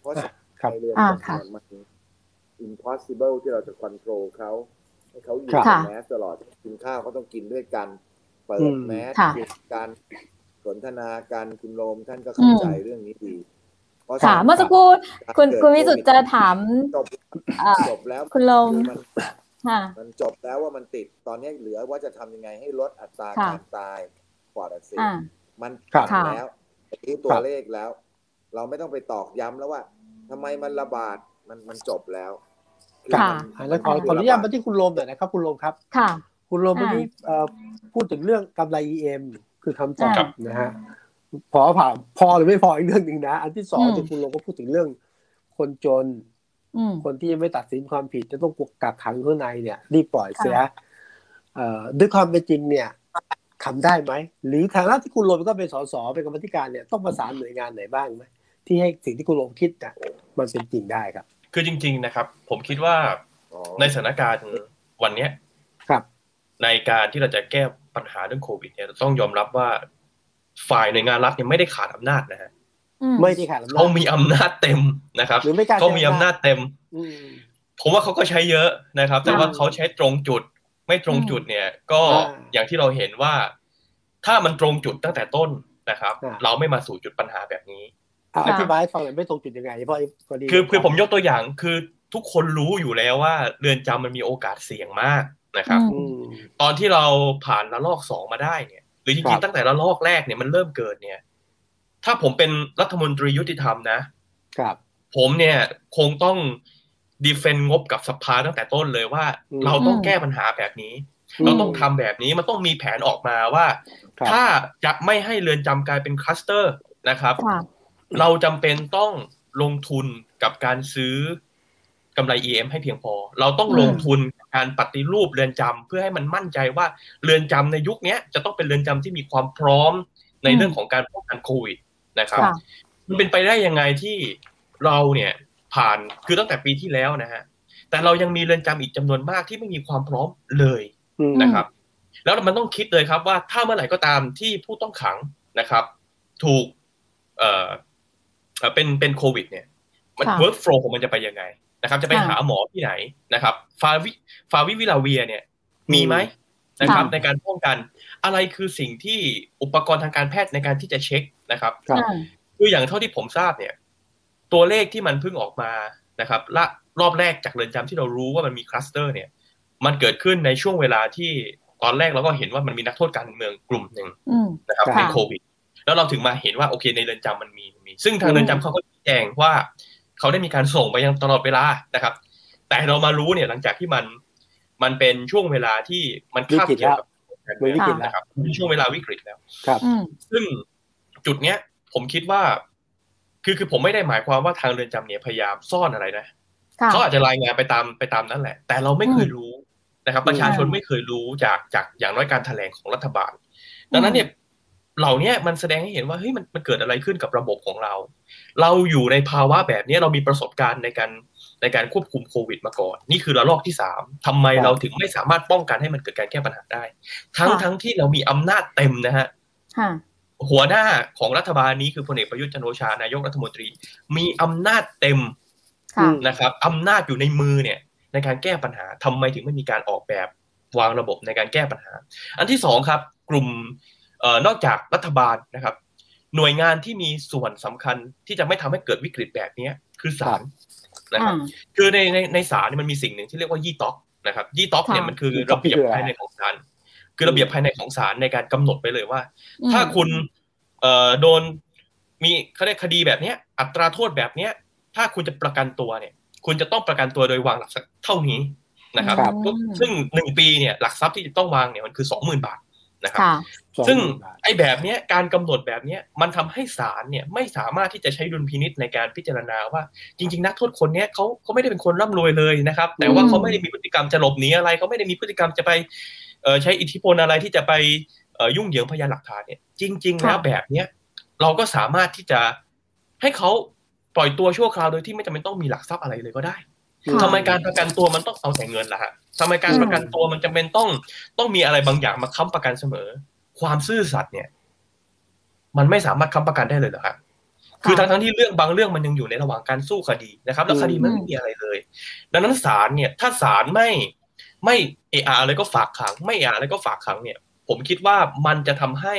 เพราะในเรือนจำมัน impossible ที่เราจะควบคุมเขาให้เขาอยู่ในแมสตลอดกินข้าวเขาต้องกินด้วยกัน เปิดแมสการสนทนาการคุณโรมท่านก็เข้าใจเรื่องนี้ดีค่ะเมื่อสักครู่คุณคุณวิสุทธ์จะถามจบแล้วคุณโรม มันจบแล้วว่ามันติดตอนนี้เหลือว่าจะทำยังไงให้ลดอัตราการตายปอดอักเสบมันขาดแล้วรู้ตัวเลขแล้ว เราไม่ต้องไปตอกย้ำแล้วว่าทำไมมันระบาดมันมันจบแล้วค่ะแล้วขอขออนุญาตมาที่คุณโรมหน่อยนะครับ คุณโรมครับ ค่ะ คุณโรมวันนี้พูดถึงเรื่องกำไร EM คือคำตอบนะฮะพอผ่าพอหรือไม่พออีกเรื่องหนึ่งนะ อันที่สองที่คุณโรมก็พูดถึงเรื่องคนจน คนที่ยังไม่ตัดสินความผิดจะต้องกักขังข้างในเนี่ย รีบปล่อยเสียด้วยความเป็นจริงเนี่ยทำได้ไหม หรือทางด้านที่คุณลงก็เป็นสสเป็นกรรมธิการเนี่ยต้องประสานหน่วยงานไหนบ้างไหมที่ให้สิ่งที่คุณลงคิดเนี่ยมันเป็นจริงได้ครับ คือจริง ๆนะครับ ผมคิดว่าในสถานการณ์วันเนี้ยครับ ในการที่เราจะแก้ปัญหาเรื่องโควิดเนี่ยต้องยอมรับว่าฝ่ายหน่วยงานรัฐเนี่ยไม่ได้ขาดอำนาจนะฮะ ไม่ได้ขาดอำนาจเขามีอำนาจเต็มนะครับเขามีอำนาจเต็มผมว่าเขาก็ใช้เยอะนะครับ แต่ว่าเขาใช้ตรงจุด ไม่ตรงจุดเนี่ย ก็อย่างที่เราเห็นว่า ถ้ามันตรงจุดตั้งแต่ต้นนะครับ เราไม่มาสู่จุดปัญหาแบบนี้อธิบายฟังหน่อยไม่ตรงจุดยังไงเพราะคือคือผมยกตัวอย่างคือทุกคนรู้อยู่แล้วว่า เรือนจำมันมีโอกาสเสี่ยงมากนะครับตอนที่เราผ่านระลอกสองมาได้เนี่ย หรือจริงๆตั้งแต่ละลอกแรกเนี่ยมันเริ่มเกิดเนี่ย ถ้าผมเป็นรัฐมนตรียุติธรรมนะครับ ผมเนี่ยคงต้องดีเฟนงบกับสภาตั้งแต่ต้นเลยว่า เราต้องแก้ปัญหาแบบนี้ เราต้องทำแบบนี้มันต้องมีแผนออกมาว่า ถ้าจะไม่ให้เรือนจำกลายเป็นคลัสเตอร์นะครับ เราจำเป็นต้องลงทุนกับการซื้อกำไร EM ให้เพียงพอ เราต้องลงทุนการปฏิรูปเรือนจำเพื่อให้มันมั่นใจว่าเรือนจำในยุคนี้จะต้องเป็นเรือนจำที่มีความพร้อมในเรื่องของการป้องกันโควิด นะครับมันเป็นไปได้ยังไงที่เราเนี่ยผ่านคือตั้งแต่ปีที่แล้วนะฮะแต่เรายังมีเรือนจำอีกจำนวนมากที่ไม่มีความพร้อมเลยนะครับ แล้วมันต้องคิดเลยครับว่าถ้าเมื่อไหร่ก็ตามที่ผู้ต้องขังนะครับ ถูกเอ่อเป็นเป็นโควิด เนี่ย มัน workflow ของมันจะไปยังไงนะครับ จะไปหาหมอที่ไหนนะครับฟาวิฟาวิพิราเวียร์เนี่ย มีไหมนะครับ ในการป้องกัน อะไรคือสิ่งที่อุปกรณ์ทางการแพทย์ในการที่จะเช็ค นะครับคืออย่างเท่าที่ผมทราบเนี่ย ตัวเลขที่มันเพิ่งออกมานะครับละรอบแรกจากเรือนจำที่เรารู้ว่ามันมีคลัสเตอร์เนี่ย มันเกิดขึ้นในช่วงเวลาที่ตอนแรกเราก็เห็นว่ามันมีนักโทษการเมืองกลุ่มหนึ่งนะครับในโควิด แล้วเราถึงมาเห็นว่าโอเคในเรือนจำมันมีมี ซึ่งทางเรือนจำเขาก็แจ้งว่าเขาได้มีการส่งไปยังตลอดเวลานะครับ แต่เรามารู้เนี่ยหลังจากที่มันมันเป็นช่วงเวลาที่มันคาบเกี่ยวกับวิกฤตนะครับมีช่วงเวลาวิกฤตแล้วครับ ซึ่ง จุดเนี้ย ผมคิดว่า คือคือผมไม่ได้หมายความว่าทางเรือนจำเนี่ยพยายามซ่อนอะไรนะเขาอาจจะรายงานไปตามไปตามนั้นแหละ แต่เราไม่เคยรู้นะครับ ประชาชนไม่เคยรู้จากจากอย่างน้อยการแถลงของรัฐบาล ดังนั้นเนี่ยเหล่านี้มันแสดงให้เห็นว่าเฮ้ยมันมันเกิดอะไรขึ้นกับระบบของเรา เราอยู่ในภาวะแบบนี้เรามีประสบการณ์ในการในการควบคุมโควิดมาก่อน นี่คือระลอกที่สามทำไมเราถึงไม่สามารถป้องกันให้มันเกิดการแก้ปัญหาได้ ทั้งทั้งที่เรามีอำนาจเต็มนะฮะ หัวหน้าของรัฐบาลนี้คือพลเอกประยุทธ์จันโอชานายกรัฐมนตรี มีอำนาจเต็มนะครับอำนาจอยู่ในมือเนี่ย ในการแก้ปัญหาทำไมถึงไม่มีการออกแบบวางระบบในการแก้ปัญหา อันที่สองครับ กลุ่มเอ่อนอกจากรัฐบาลนะครับ หน่วยงานที่มีส่วนสำคัญที่จะไม่ทำให้เกิดวิกฤตแบบนี้คือศาลนะครับ คือในในในศาลมันมีสิ่งหนึ่งที่เรียกว่ายี่ต็อกนะครับยี่ต็อกเนี่ยมันคือระเบียบภายในของศาล คือระเบียบภายในของศาลในการกำหนดไปเลยว่า ถ้าคุณเอ่อโดนมีเขาเรียกคดีแบบเนี้ย อัตราโทษแบบเนี้ย ถ้าคุณจะประกันตัวเนี่ย คุณจะต้องประกันตัวโดยวางหลักทรัพย์เท่านี้นะครับ ซึ่งหนึ่งปีเนี่ยหลักทรัพย์ที่จะต้องวางเนี่ยมันคือสองหมื่นบาทนะครับซึ่งไอ้แบบนี้การกำหนดแบบนี้มันทำให้ศาลเนี่ยไม่สามารถที่จะใช้ดุลพินิษในการพิจารณาว่า จริง ๆ นักโทษคนนี้เขาเขาไม่ได้เป็นคนร่ำรวยเลยนะครับ แต่ว่าเขาไม่ได้มีพฤติกรรมจะหลบหนีอะไรเขาไม่ได้มีพฤติกรรมจะไป ใช้อิทธิพลอะไรที่จะไปยุ่งเหยิงพยานหลักฐานเนี่ย จริง ๆ แล้วแบบเนี้ยเราก็สามารถที่จะให้เขาปล่อยตัวชั่วคราวโดยที่ไม่จำเป็นต้องมีหลักทรัพย์อะไรเลยก็ได้ทำไมการประกันตัวมันต้องเอาแต่เงินล่ะฮะทำไมการประกันตัวมันจำเป็นต้องต้องมีอะไรบางอย่างมาค้ำประกันเสมอ ความซื่อสัตย์เนี่ย มันไม่สามารถค้ำประกันได้เลยเหรอครับคือทั้งทั้งที่เรื่องบางเรื่องมันยังอยู่ในระหว่างการสู้คดีนะครับ แล้วคดีมันไม่มีอะไรเลย ดังนั้นศาลเนี่ย ถ้าศาลไม่ ไม่เออาอะไรก็ฝากขัง ไม่เออาอะไรก็ฝากขังเนี่ย ผมคิดว่ามันจะทำให้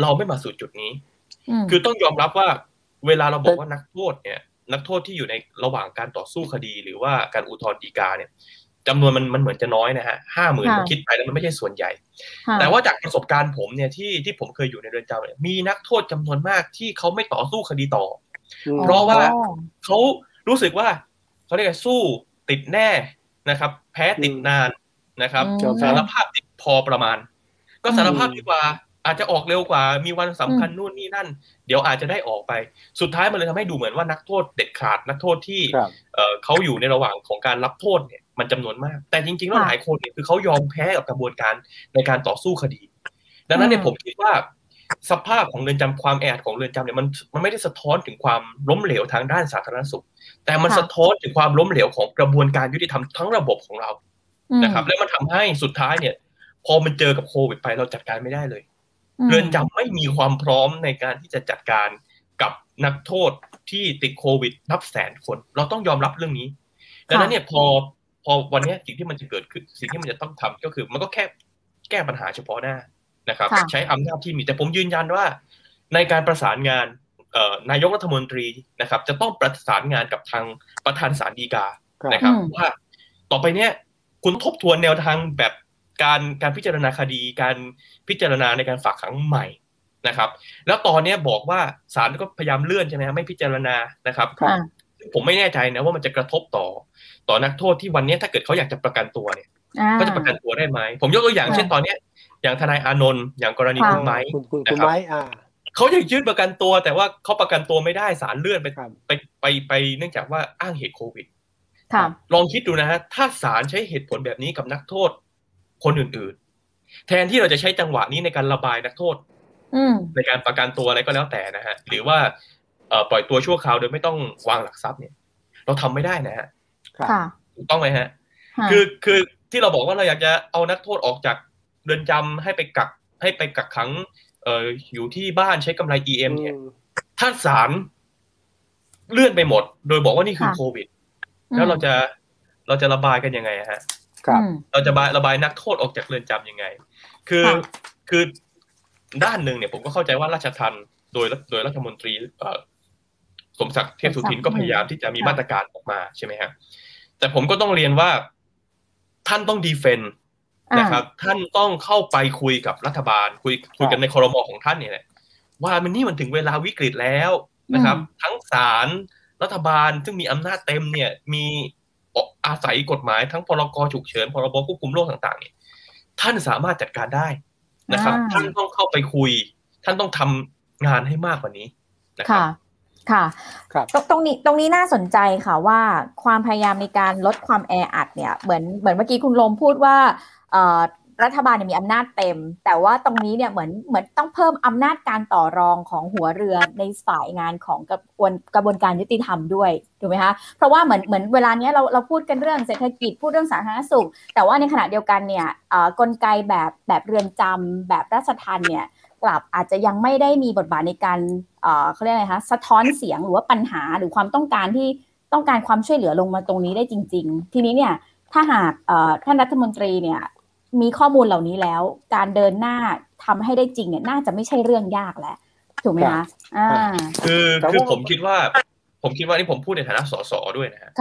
เราไม่มาสู่จุดนี้ คือต้องยอมรับว่าเวลาเราบอกว่านักโทษเนี่ย นักโทษที่อยู่ในระหว่างการต่อสู้คดี หรือว่าการอุทธรณ์ฎีกาเนี่ยจำนวนมันมันเหมือนจะน้อยนะฮะห้าหมื่นคิดไปแล้วมันไม่ใช่ส่วนใหญ่ แต่ว่าจากประสบการณ์ผมเนี่ยที่ที่ผมเคยอยู่ในเรือนจำเนี่ยมีนักโทษจำนวนมากที่เขาไม่ต่อสู้คดีต่อ เพราะว่าเขารู้สึกว่าเขาเรียกสู้ติดแน่นะครับ แพ้ติดนานนะครับสารภาพติดพอประมาณ ก็สารภาพดีกว่าอาจจะออกเร็วกว่ามีวันสำคัญนู่นนี่นั่น เดี๋ยวอาจจะได้ออกไป สุดท้ายมันเลยทำให้ดูเหมือนว่านักโทษเด็ดขาดนักโทษที่เขาอยู่ในระหว่างของการรับโทษเนี่ยมันจำนวนมาก แต่จริงๆแล้วหลายคนเนี่ยคือเขายอมแพ้กับกระบวนการในการต่อสู้คดี ดังนั้นเนี่ยผมคิดว่า สภาพของเรือนจำความแออัดของเรือนจำเนี่ยมันมันไม่ได้สะท้อนถึงความล้มเหลวทางด้านสาธารณสุข แต่มันสะท้อนถึงความล้มเหลวของกระบวนการยุติธรรมทั้งระบบของเรานะครับ และมันทำให้สุดท้ายเนี่ย พอมันเจอกับโควิดไปเราจัดการไม่ได้เลย เรือนจำไม่มีความพร้อมในการที่จะจัดการกับนักโทษที่ติดโควิดนับแสนคน เราต้องยอมรับเรื่องนี้ดังนั้นเนี่ยพอพอวันนี้สิ่งที่มันจะเกิดขึ้นสิ่งที่มันจะต้องทำก็คือ มันก็แค่แก้ปัญหาเฉพาะหน้า นะครับ ใช้อำนาจที่มีแต่ผมยืนยันว่า ในการประสานงานนายกรัฐมนตรีนะครับ จะต้องประสานงานกับทางประธานศาลฎีกานะครับ ว่าต่อไปเนี้ยคุณทบทวนแนวทางแบบการการพิจารณาคดี การพิจารณาในการฝากขังใหม่นะครับ แล้วตอนนี้บอกว่าศาลก็พยายามเลื่อนใช่ไหมไม่พิจารณานะครับผมไม่แน่ใจนะว่ามันจะกระทบต่อ ต่อนักโทษที่วันนี้ถ้าเกิดเขาอยากจะประกันตัวเนี่ยเขาจะประกันตัวได้ไหมผมยกตัวอย่างเช่นตอนเนี้ย อย่างทนายอานนท์อย่างกรณีคุณไม้นะครับเขาอยากยื่นประกันตัว แต่ว่าเขาประกันตัวไม่ได้ศาลเลื่อนไปไปไปไปเนื่องจากว่าอ้างเหตุโควิดลองคิดดูนะฮะถ้าศาลใช้เหตุผลแบบนี้กับนักโทษ คนอื่นๆ แทนที่เราจะใช้จังหวะนี้ในการระบายนักโทษในการประกันตัวอะไรก็แล้วแต่นะฮะหรือว่าปล่อยตัวชั่วคราวโดยไม่ต้องวางหลักทรัพย์เนี่ย เราทำไม่ได้นะฮะถูกต้องไหมฮะ คือคือที่เราบอกว่าเราอยากจะเอานักโทษออกจาก เรือนจำให้ไปกักให้ไปกักขัง เอ่ออยู่ที่บ้านใช้กำไร EM เนี่ยถ้าศาลเลื่อนไปหมด โดยบอกว่านี่คือโควิด แล้วเราจะเราจะระบายกันยังไงฮะ ครับ เราจะระบายนักโทษออกจากเรือนจำยังไง คือคือด้านหนึ่งเนี่ยผมก็เข้าใจว่าราชทันโดยโดยรัฐมนตรีสมศักดิ์เทพสุทินก็พยายามที่จะมีมาตรการออกมาใช่ไหมครับแต่ผมก็ต้องเรียนว่าท่านต้องดีเฟน นะครับ ท่านต้องเข้าไปคุยกับรัฐบาล คุยคุยกันในคอรมอของท่านเนี่ยว่ามันนี่มันถึงเวลาวิกฤตแล้วนะครับ ทั้งศาลรัฐบาลซึ่งมีอำนาจเต็มเนี่ย มีอาศัยกฎหมายทั้งพรกฉุกเฉินพรบควบคุมโรคต่างๆเนี่ยท่านสามารถจัดการได้นะครับ ท่านต้องเข้าไปคุย ท่านต้องทำงานให้มากกว่านี้นะครับค่ะครับตรงนี้ตรงนี้น่าสนใจค่ะว่าความพยายามในการลดความแออัดเนี่ยเหมือนเหมือนเมื่อกี้คุณลมพูดว่ารัฐบาลมีอำนาจเต็ม แต่ว่าตรงนี้เนี่ยเหมือนเหมือนต้องเพิ่มอำนาจการต่อรองของหัวเรือในฝ่ายงานของกระบวนกระบวนการยุติธรรมด้วยถูกไหมคะเพราะว่าเหมือนเหมือนเวลาเนี้ยเราเราพูดกันเรื่องเศรษฐกิจพูดเรื่องสาธารณสุข แต่ว่าในขณะเดียวกันเนี่ยกลไกแบบแบบเรือนจำแบบราชทันเนี่ยกลับอาจจะยังไม่ได้มีบทบาทในการเขาเรียกอะไรคะสะท้อนเสียงหรือว่าปัญหาหรือความต้องการที่ต้องการความช่วยเหลือลงมาตรงนี้ได้จริง ๆ ทีนี้เนี่ยถ้าหากท่านรัฐมนตรีเนี่ย มีข้อมูลเหล่านี้แล้ว การเดินหน้าทำให้ได้จริงเนี่ยน่าจะไม่ใช่เรื่องยากแล้วถูกไหมคะอ่า คือคือผมคิดว่า ผมคิดว่านี่ผมพูดในฐานะสสด้วยนะฮะ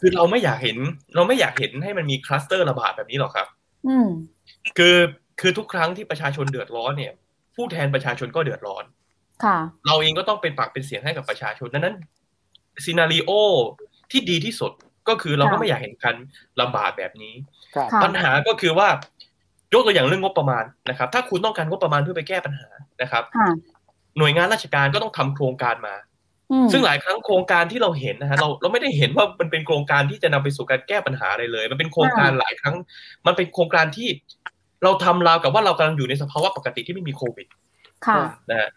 คือเราไม่อยากเห็น เราไม่อยากเห็นให้มันมีคลัสเตอร์ระบาดแบบนี้หรอกครับ อืมคือคือทุกครั้งที่ประชาชนเดือดร้อนเนี่ย ผู้แทนประชาชนก็เดือดร้อน ค่ะ เราเองก็ต้องเป็นปากเป็นเสียงให้กับประชาชนดังนั้นซีนารีโอที่ดีที่สุดก็คือเราก็ไม่อยากเห็นการระบาดแบบนี้ ปัญหาก็คือว่า ยกตัวอย่างเรื่องงบประมาณนะครับ ถ้าคุณต้องการงบประมาณเพื่อไปแก้ปัญหานะครับหน่วยงานราชการก็ต้องทำโครงการมา ซึ่งหลายครั้งโครงการที่เราเห็นนะฮะเราเราไม่ได้เห็นว่ามันเป็นโครงการที่จะนำไปสู่การแก้ปัญหาอะไรเลย มันเป็นโครงการหลายครั้ง มันเป็นโครงการที่เราทำราวกับว่าเรากำลังอยู่ในสภาวะปกติที่ไม่มีโควิดค่ะนะฮะ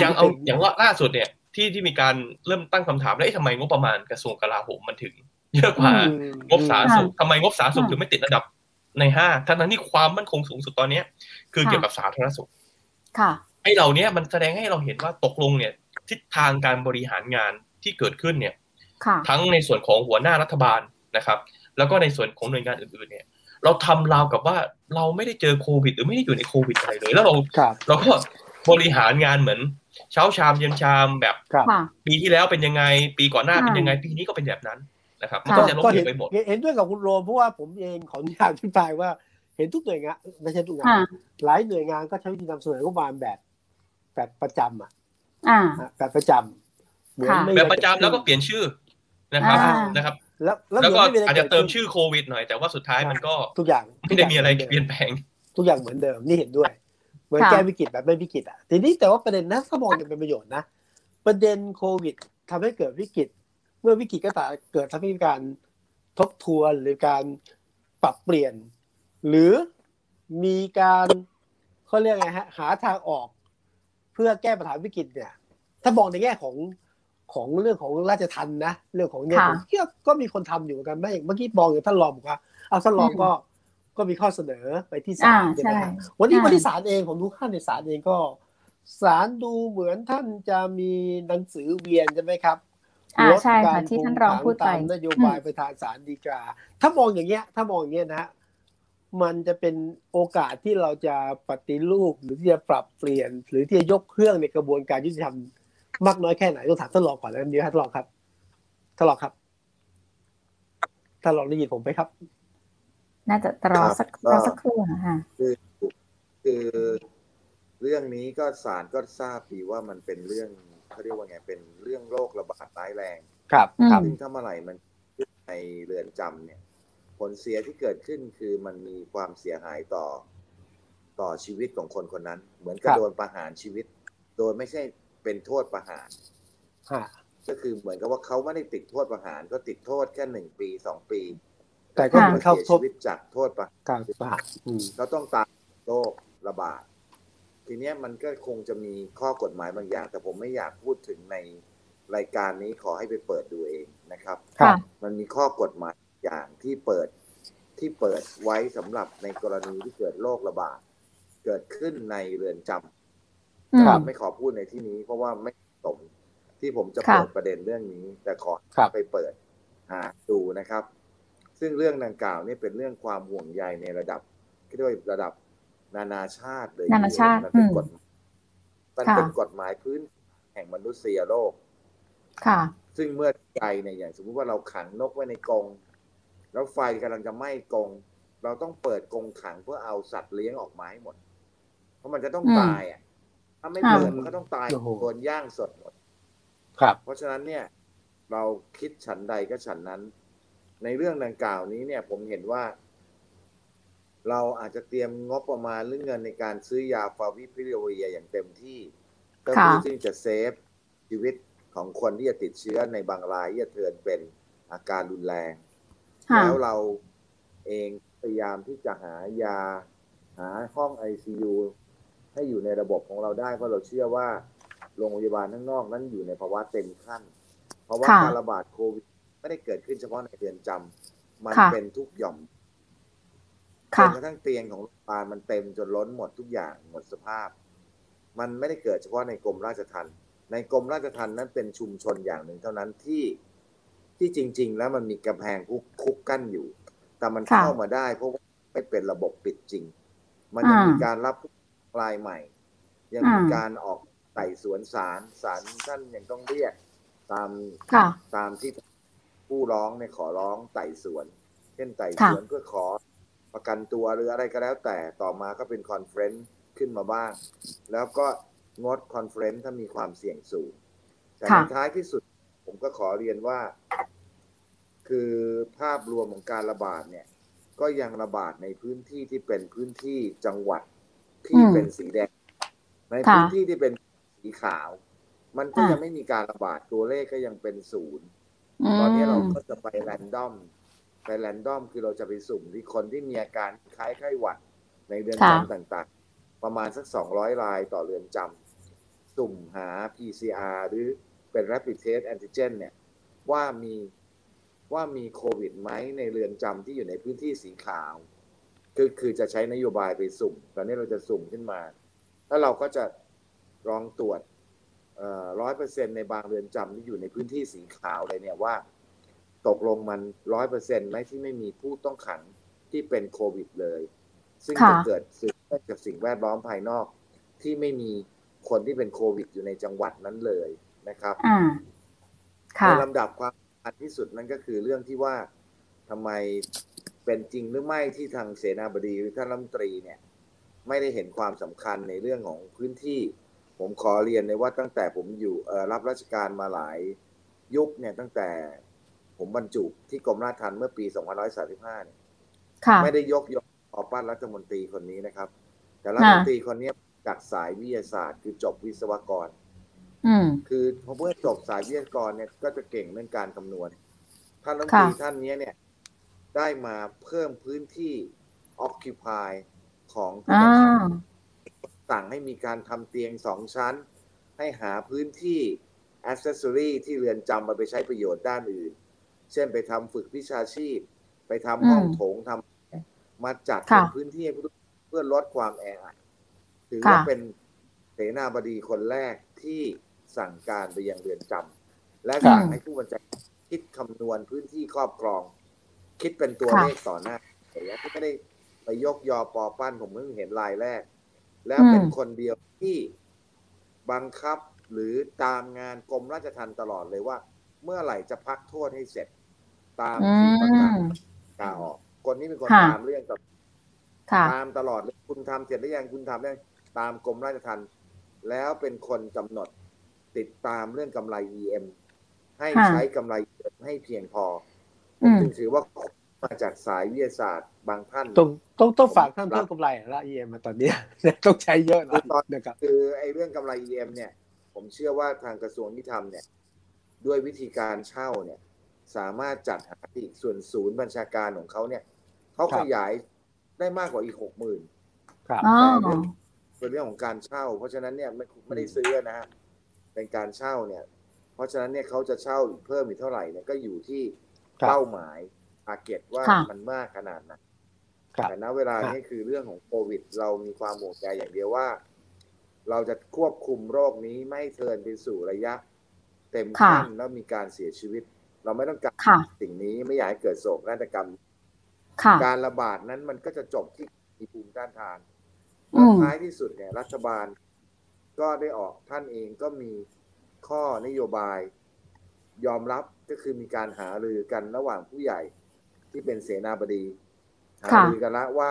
อย่างเอาอย่างว่าล่าสุดเนี่ยที่ที่มีการเริ่มตั้งคำถามแล้วทำไมงบประมาณกระทรวงกลาโหมมันถึงเยอะกว่างบสาธารณสุขทำไมงบสาธารณสุขถึงไม่ติดอันดับ ในห้าทั้งนั้นที่ความมั่นคงสูงสุดตอนนี้คือเกี่ยวกับสาธารณสุข ค่ะไอ้เหล่านี้มันแสดงให้เราเห็นว่าตกลงเนี่ย ทิศทางการบริหารงานที่เกิดขึ้นเนี่ยทั้งในส่วนของหัวหน้ารัฐบาลนะครับ แล้วก็ในส่วนของหน่วยงานอื่นๆเนี่ย เราทำราวกับว่าเราไม่ได้เจอโควิด หรือไม่ได้อยู่ในโควิดอะไรเลย แล้วเราเราก็บริหารงานเหมือนเช้าชามเย็นชามแบบปีที่แล้วเป็นยังไง ปีก่อนหน้าเป็นยังไง ปีนี้ก็เป็นแบบนั้น นะครับมันก็จะล้มเหลวไปหมดเห็นด้วยกับคุณโรมเพราะว่าผมเองขออนุญาตอธิบายว่า เห็นทุกหน่วยงานไม่ใช่ทุกหน่วยงานหลายหน่วยงานก็ใช้วิธีนำเสนองบประมาณแบบแบบประจำอะแบบประจำเหมือนแบบประจำแล้วก็เปลี่ยนชื่อนะครับนะครับ แล้วแล้วก็อาจจะเติมชื่อโควิดหน่อยแต่ว่าสุดท้ายมันก็ทุกอย่างไม่ได้มีอะไรเปลี่ยนแปลง ทุกอย่างเหมือนเดิมนี่เห็นด้วยเหมือนแก้วิกฤตแบบไม่วิกฤตอะทีนี้แต่ว่าประเด็นนะถ้ามองอย่างเป็นประโยชน์นะ ประเด็นโควิดทำให้เกิดวิกฤต เมื่อวิกฤตก็ตเกิดทำให้มีการทบทวนหรือการปรับเปลี่ยน หรือมีการเขาเรียกไงฮะหาทางออก เพื่อแก้ปัญหาวิกฤตเนี่ย ถ้ามองในแง่ของของเรื่องของราชทันนะเรื่องของเนี่ยผมคิดก็มีคนทำอยู่กันไม่เมื่อกี้มองอย่างท่านรองบอกว่าเอาท่านรองก็ก็มีข้อเสนอไปที่ศาลใช่ไหมวันนี้วันที่ศาลเองผมดูข้าในศาลเองก็ศาลดูเหมือนท่านจะมีหนังสือเวียนใช่ไหมครับ อ่าใช่ค่ะที่ท่านรองพูดไปนโยบายไปทางสารดีกา ถ้ามองอย่างเงี้ย ถ้ามองอย่างเงี้ยนะมันจะเป็นโอกาสที่เราจะปฏิรูปหรือที่จะปรับเปลี่ยน หรือที่จะยกเครื่องในกระบวนการยุติธรรมมากน้อยแค่ไหนต้องถามท่านรองก่อนแล้วนี้ท่านรองครับท่านรองครับท่านรองได้ยินผมไหมครับ น่าจะรอสักรอสักครู่ค่ะคือคือเรื่องนี้ก็ศาลก็ทราบดีว่ามันเป็นเรื่อง เขาเรียกว่าไงเป็นเรื่องโรคระบาดร้ายแรงครับครับซึ่งถ้าเมื่อไหร่มันในเรือนจำเนี่ย ผลเสียที่เกิดขึ้นคือมันมีความเสียหายต่อ ต่อชีวิตของคนคนนั้น เหมือนกับโดนประหารชีวิต โดยไม่ใช่เป็นโทษประหารก็คือเหมือนกับว่าเขาไม่ได้ติดโทษประหารก็ติดโทษแค่หนึ่งปีสองปี แต่ก็เหมือนเข้าชีวิตจากโทษประหารประหารเขาต้องตามโรคระบาด ทีนี้มันก็คงจะมีข้อกฎหมายบางอย่าง แต่ผมไม่อยากพูดถึงในรายการนี้ขอให้ไปเปิดดูเองนะครับ มันมีข้อกฎหมายอย่างที่เปิดที่เปิดไว้สำหรับในกรณีที่เกิดโรคระบาดเกิดขึ้นในเรือนจำไม่ขอพูดในที่นี้ เพราะว่าไม่สมที่ผมจะเปิดประเด็นเรื่องนี้ แต่ขอไปเปิดหาดูนะครับ ซึ่งเรื่องดังกล่าวนี่เป็นเรื่องความห่วงใยในระดับเรียกว่าระดับ นานาชาติเลยนานาชาติมันเป็นกฎมันเป็นกฎหมายพื้นแห่งมนุษยโลก ค่ะ ซึ่งเมื่อใจเนี่ยอย่าง สมมติว่าเราขังนกไว้ในกรงแล้วไฟกำลังจะไหม้กรงเราต้องเปิดกรงขังเพื่อเอาสัตว์เลี้ยงออกมาให้หมด เพราะมันจะต้องตายอะ ถ้าไม่เปิดมันก็ต้องตายโดนย่างสดหมด ครับ เพราะฉะนั้นเนี่ย เราคิดฉันใดก็ฉันนั้น ในเรื่องดังกล่าวนี้เนี่ย ผมเห็นว่า เราอาจจะเตรียมงบประมาณเรื่องเงินในการซื้อยาฟาวิพิราเวียร์อย่างเต็มที่เพื่อที่จะ save ชีวิตของคนที่จะติดเชื้อในบางรายที่จะ turn เป็นอาการรุนแรง แล้วเราเองพยายามที่จะหายาหาห้องไอซียูให้อยู่ในระบบของเราได้ เพราะเราเชื่อว่าโรงพยาบาลข้างนอกนั้นอยู่ในภาวะเต็มขั้น เพราะว่าการระบาดโควิดไม่ได้เกิดขึ้นเฉพาะในเรือนจำมันเป็นทุกหย่อม จนกระทั่งเตียงของโรงพยาบาลมันเต็มจนล้นหมดทุกอย่างหมดสภาพ มันไม่ได้เกิดเฉพาะในกรมราชทัณฑ์ในกรมราชทัณฑ์นั้นเป็นชุมชนอย่างหนึ่งเท่านั้นที่ที่จริง ๆ แล้วมันมีกำแพงคุกคุกกั้นอยู่ แต่มันเข้ามาได้เพราะว่าไม่เป็นระบบปิดจริง มันยังมีการรับรายใหม่ ยังมีการออกไต่สวนศาลศาลท่านยังต้องเรียกตามตามที่ผู้ร้องเนี่ยขอร้องไต่สวน เช่นไต่สวนเพื่อขอ ประกันตัวหรืออะไรก็แล้วแต่ต่อมาก็เป็น conference ขึ้นมาบ้าง แล้วก็งด conference ถ้ามีความเสี่ยงสูง แต่ในท้ายที่สุดผมก็ขอเรียนว่า คือภาพรวมของการระบาดเนี่ย ก็ยังระบาดในพื้นที่ที่เป็นพื้นที่จังหวัดที่เป็นสีแดง ในพื้นที่ที่เป็นสีขาว มันก็ยังไม่มีการระบาดตัวเลขก็ยังเป็นศูนย์ตอนนี้เราก็จะไปแรนดอม ไปแรนดอมคือเราจะไปสุ่มที่คนที่มีอาการคล้ายไข้หวัด ในเรือนจำต่างๆ ประมาณสักสองร้อยรายต่อเรือนจำสุ่มหา PCR หรือเป็น rapid test antigen เนี่ย ว่ามีว่ามีโควิดไหมในเรือนจำที่อยู่ในพื้นที่สีขาว คือคือจะใช้นโยบายไปสุ่ม ตอนนี้เราจะสุ่มขึ้นมา แล้วเราก็จะลองตรวจร้อยเปอร์เซ็นในบางเรือนจำที่อยู่ในพื้นที่สีขาวเลยเนี่ยว่า ตกลงมันร้อยเปอร์เซ็นไหมที่ไม่มีผู้ต้องขังที่เป็นโควิดเลย ซึ่งจะเกิดสืบเนื่องจากสิ่งแวดล้อมภายนอก ที่ไม่มีคนที่เป็นโควิดอยู่ในจังหวัดนั้นเลยนะครับในลำดับความอันที่สุดนั่นก็คือเรื่องที่ว่าทำไมเป็นจริงหรือไม่ที่ทางเสนาบดีหรือท่านรัฐมนตรีเนี่ย ไม่ได้เห็นความสำคัญในเรื่องของพื้นที่ ผมขอเรียนเลยว่าตั้งแต่ผมอยู่รับราชการมาหลายยุคเนี่ยตั้งแต่ ผมบรรจุที่กรมราชทัณฑ์เมื่อปี 2535เนี่ยไม่ได้ยกยกขอปั้นรัฐมนตรีคนนี้นะครับ แต่รัฐมนตรีคนนี้จากสายวิทยาศาสตร์ คือจบวิศวกรคือพอเมื่อจบสายวิทยากรเนี่ยก็จะเก่งเรื่องการคำนวณ ท่านรัฐมนตรีท่านนี้เนี่ย ได้มาเพิ่มพื้นที่ occupy ของผู้ต้องขังสั่งให้มีการทำเตียงสองชั้น ให้หาพื้นที่ accessory ที่เรือนจำมาไปใช้ประโยชน์ด้านอื่น เช่นไปทำฝึกวิชาชีพ ไปทำห้องโถงทำมาจัดเป็นพื้นที่เพื่อลดความแออัดถือว่าเป็นเสนาบดีคนแรกที่สั่งการไปยังเรือนจำและสั่งให้ผู้บัญชาการคิดคำนวณพื้นที่ครอบครอง คิดเป็นตัวเลขต่อหน้าแต่ยังไม่ได้ไปยกยอปอปั้นผมเพิ่งเห็นลายแรก แล้วเป็นคนเดียวที่บังคับหรือตามงานกรมราชทัณฑ์ตลอดเลยว่า เมื่อไหร่จะพักโทษให้เสร็จ ตามที่ประกาศกาออกคนนี้เป็นคนค่ะตามเรื่องกับค่ะตามตลอดเลยคุณทำเสร็จหรือยังคุณทำได้ตามกรมราชทัณฑ์แล้วเป็นคนกำหนดติดตามเรื่องกำไร EM ให้ค่ะใช้กำไร EM ให้เพียงพอผอืมมจึงถือว่ามาจากสายวิทยาศาสตร์บางท่านต้องต้องต้องฝากท่านเพิ่มกำไรละเอ็มตอนเนี้ยต้องใช้เยอะนะนะครับคือไอ้เรื่องกำไร EM เนี่ย ผมเชื่อว่าทางกระทรวงยุติธรรมเนี่ย ด้วยวิธีการเช่าเนี่ย สามารถจัดหาอีกส่วนศูนย์บัญชาการของเขาเนี่ยเขาครัขบยายได้มากกว่าอีกหกหมื่นครับอ๋อเป็นเรื่องของการเช่า เพราะฉะนั้นเนี่ยไม่ไม่ได้ซื้อนะฮะเป็นการเช่าเนี่ย เพราะฉะนั้นเนี่ยเขาจะเช่าอีกเพิ่มอีกเท่าไหร่เนี่ยก็อยู่ที่ครับเป้าหมายทาร์เก็ตว่าค่ะมันมากขนาดไหนครับแต่ณเวลานี้คือเรื่องของโควิด เรามีความห่วงใยอย่างเดียวว่า เราจะควบคุมโรคนี้ไม่ให้เทินไปสู่ระยะ เต็มค่ะขั้นแล้วมีการเสียชีวิต เราไม่ต้องการค่ะสิ่งนี้ไม่อยากให้เกิดโศกนาฏกรรมค่ะการระบาดนั้นมันก็จะจบที่มีภูมิต้านทานอืแล้วมท้ายที่สุดเนี่ยรัฐบาล ก็ได้ออกท่านเองก็มีข้อนโยบาย ยอมรับก็คือมีการหารือกันระหว่างผู้ใหญ่ที่เป็นเสนาบดีหาค่ะรือกันแล้วว่า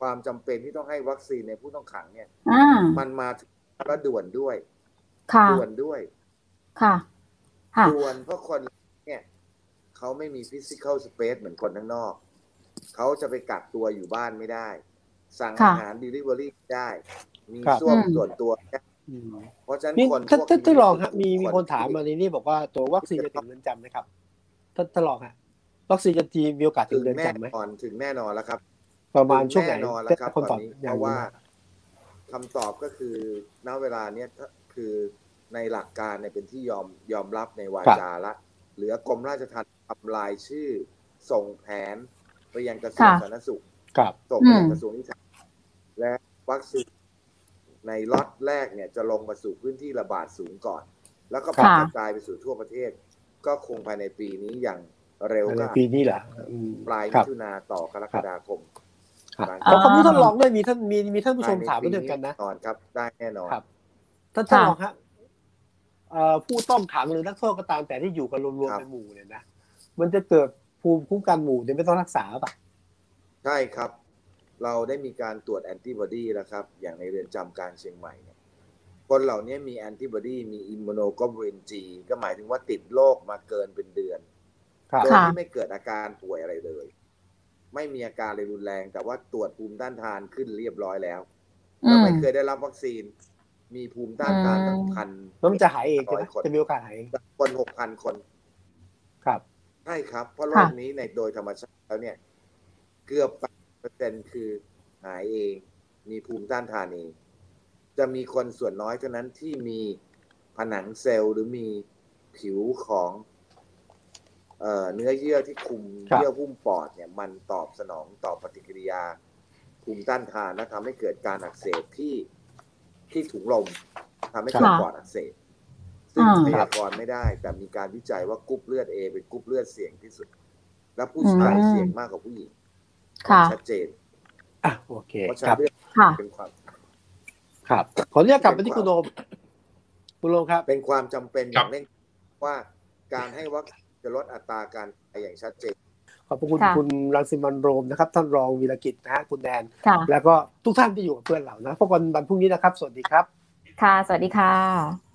ความจำเป็นที่ต้องให้วัคซีนในผู้ต้องขังเนี่ยอ่ามันมาถึงแล้วด่วนด้วย ค่ะด่วนด้วยค่ะค่ะด่วนเพราะคน เนี่ยเขาไม่มีฟิสิก a l สเปซเหมือนคนข้างนอก เขาจะไปกักตัวอยู่บ้านไม่ได้ สั่งค่ะอาหาร Delivery ได้ มีครับส้วมอืมส่วนตัวได้อืมเพราะฉะนั้นนี่คนท่านพวกท่านท่านรองฮะมีที่มีคนถามมาในนี้บอกว่าตัววัคซีนจะถึงเรือนจำไหมครับท่านท่านรองฮะวัคซีนจะทีมีโอกาสถึถึงงเรือนแน่จำไหมนอนถึงแน่นอนแล้วครับ ประมาณช่วงไหนแน่นอนแล้วครับคนตตออนบนี้อเพย่างราะนี้ว่าคำตอบก็คือณเวลาเนี้ยคือในหลักการเนี่ยเป็นที่ยอมยอมรับในวาจาละ เหลือกรมราชทัณฑ์ ทำลายชื่อ ส่งแผนไปยังกระทรวงค่ะสาธารณสุขครับส่งไปยังอืมกระทรวงยุติธรรมและวัคซีนในล็อตแรกเนี่ยจะลงมาสู่พื้นที่ระบาดสูงก่อน แล้วก็แพร่ค่ะกระจายไปสู่ทั่วประเทศ ก็คงภายในปีนี้อย่างเร็วในก็ปีนี้เหรออืมปลายครัมิบถุนาต่อกรกฎาคมครับหลังขอจากขอบคุณท่านรองด้วยมีท่านมีมีท่านผู้ชมถามมาเรื่องกันนะแนอนครับ ได้แน่นอนครับท่านท่านค่ะรองฮะเอ่อผู้ต้องขังหรือนักโทษก็ตามแต่ที่อยู่กันรวมครัๆบเป็นหมู่เนี่ยนะ มันจะเกิดภูมิคุ้มกันหมู่เนี่ยไม่ต้องรักษาป่ะใช่ครับ เราได้มีการตรวจแอนติบอดีแล้วครับ อย่างในเรือนจำกลางเชียงใหม่เนี่ยคนเหล่านี้มีแอนติบอดีมีอิมมูโนกลบูลินจีก็หมายถึงว่าติดโรคมาเกินเป็นเดือนครับโดยค่ะที่ไม่เกิดอาการป่วยอะไรเลย ไม่มีอาการอะไรรุนแรง แต่ว่าตรวจภูมิต้านทานขึ้นเรียบร้อยแล้วอืแล้วมไม่เคยได้รับวัคซีน มีภูมิต้านทานตั้งอืมพันแล้วมันจะหายเองใช่ไหมร้อยคนจะมีโอกาสหายเองคนหกพันคน ครับใช่ครับ เพราะโรค่ะคนี้ในโดยธรรมชาติแล้วเนี่ย เกือบเปอร์เซ็นคือหายเอง มีภูมิต้านทานเอง จะมีคนส่วนน้อยเท่านั้นที่มีผนังเซลล์หรือมีผิวของเอ่อเนื้อเยื่อที่คุมครับเยื่อหุ้มปอดเนี่ย มันตอบสนองต่อปฏิกิริยา ภูมิต้านทานและทำให้เกิดการอักเสบที่ที่ถุงลมทำให้เกิดค่ะปอดอักเสบ ซึ่งอ่าพยากรณ์ไม่ได้ แต่มีการวิจัยว่ากรุ๊ปเลือด A เป็นกรุ๊ปเลือดเสี่ยงที่สุด และผู้ชายอืมเสี่ยงมากกว่าผู้หญิงค่ะชัดเจนอะโอเคเพราะฉะนั้นครันั้บเรื่องค่ะเป็นความครับ ขออนุญาตกลับไปที่คุณโอมคุณโอมครับ เป็นความจำเป็นอครัย่าบงเร่งว่าการให้วัคซีนจะลดอัตราการตายอย่างชัดเจนขอบพระคุณค่ะคุณรังสิมันต์โรมนะครับท่านรองวีรกิจนะฮะคุณแดนค่ะแล้วก็ทุกท่านที่อยู่กับเพื่อนเรานะพบกันวันพรุ่งนี้นะครับ สวัสดีครับ ค่ะ สวัสดีค่ะ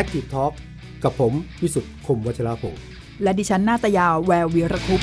Active Talk กับผม วิสุทธ์คมวัชราภงศ์และดิฉันนาตยาแวววีรคุป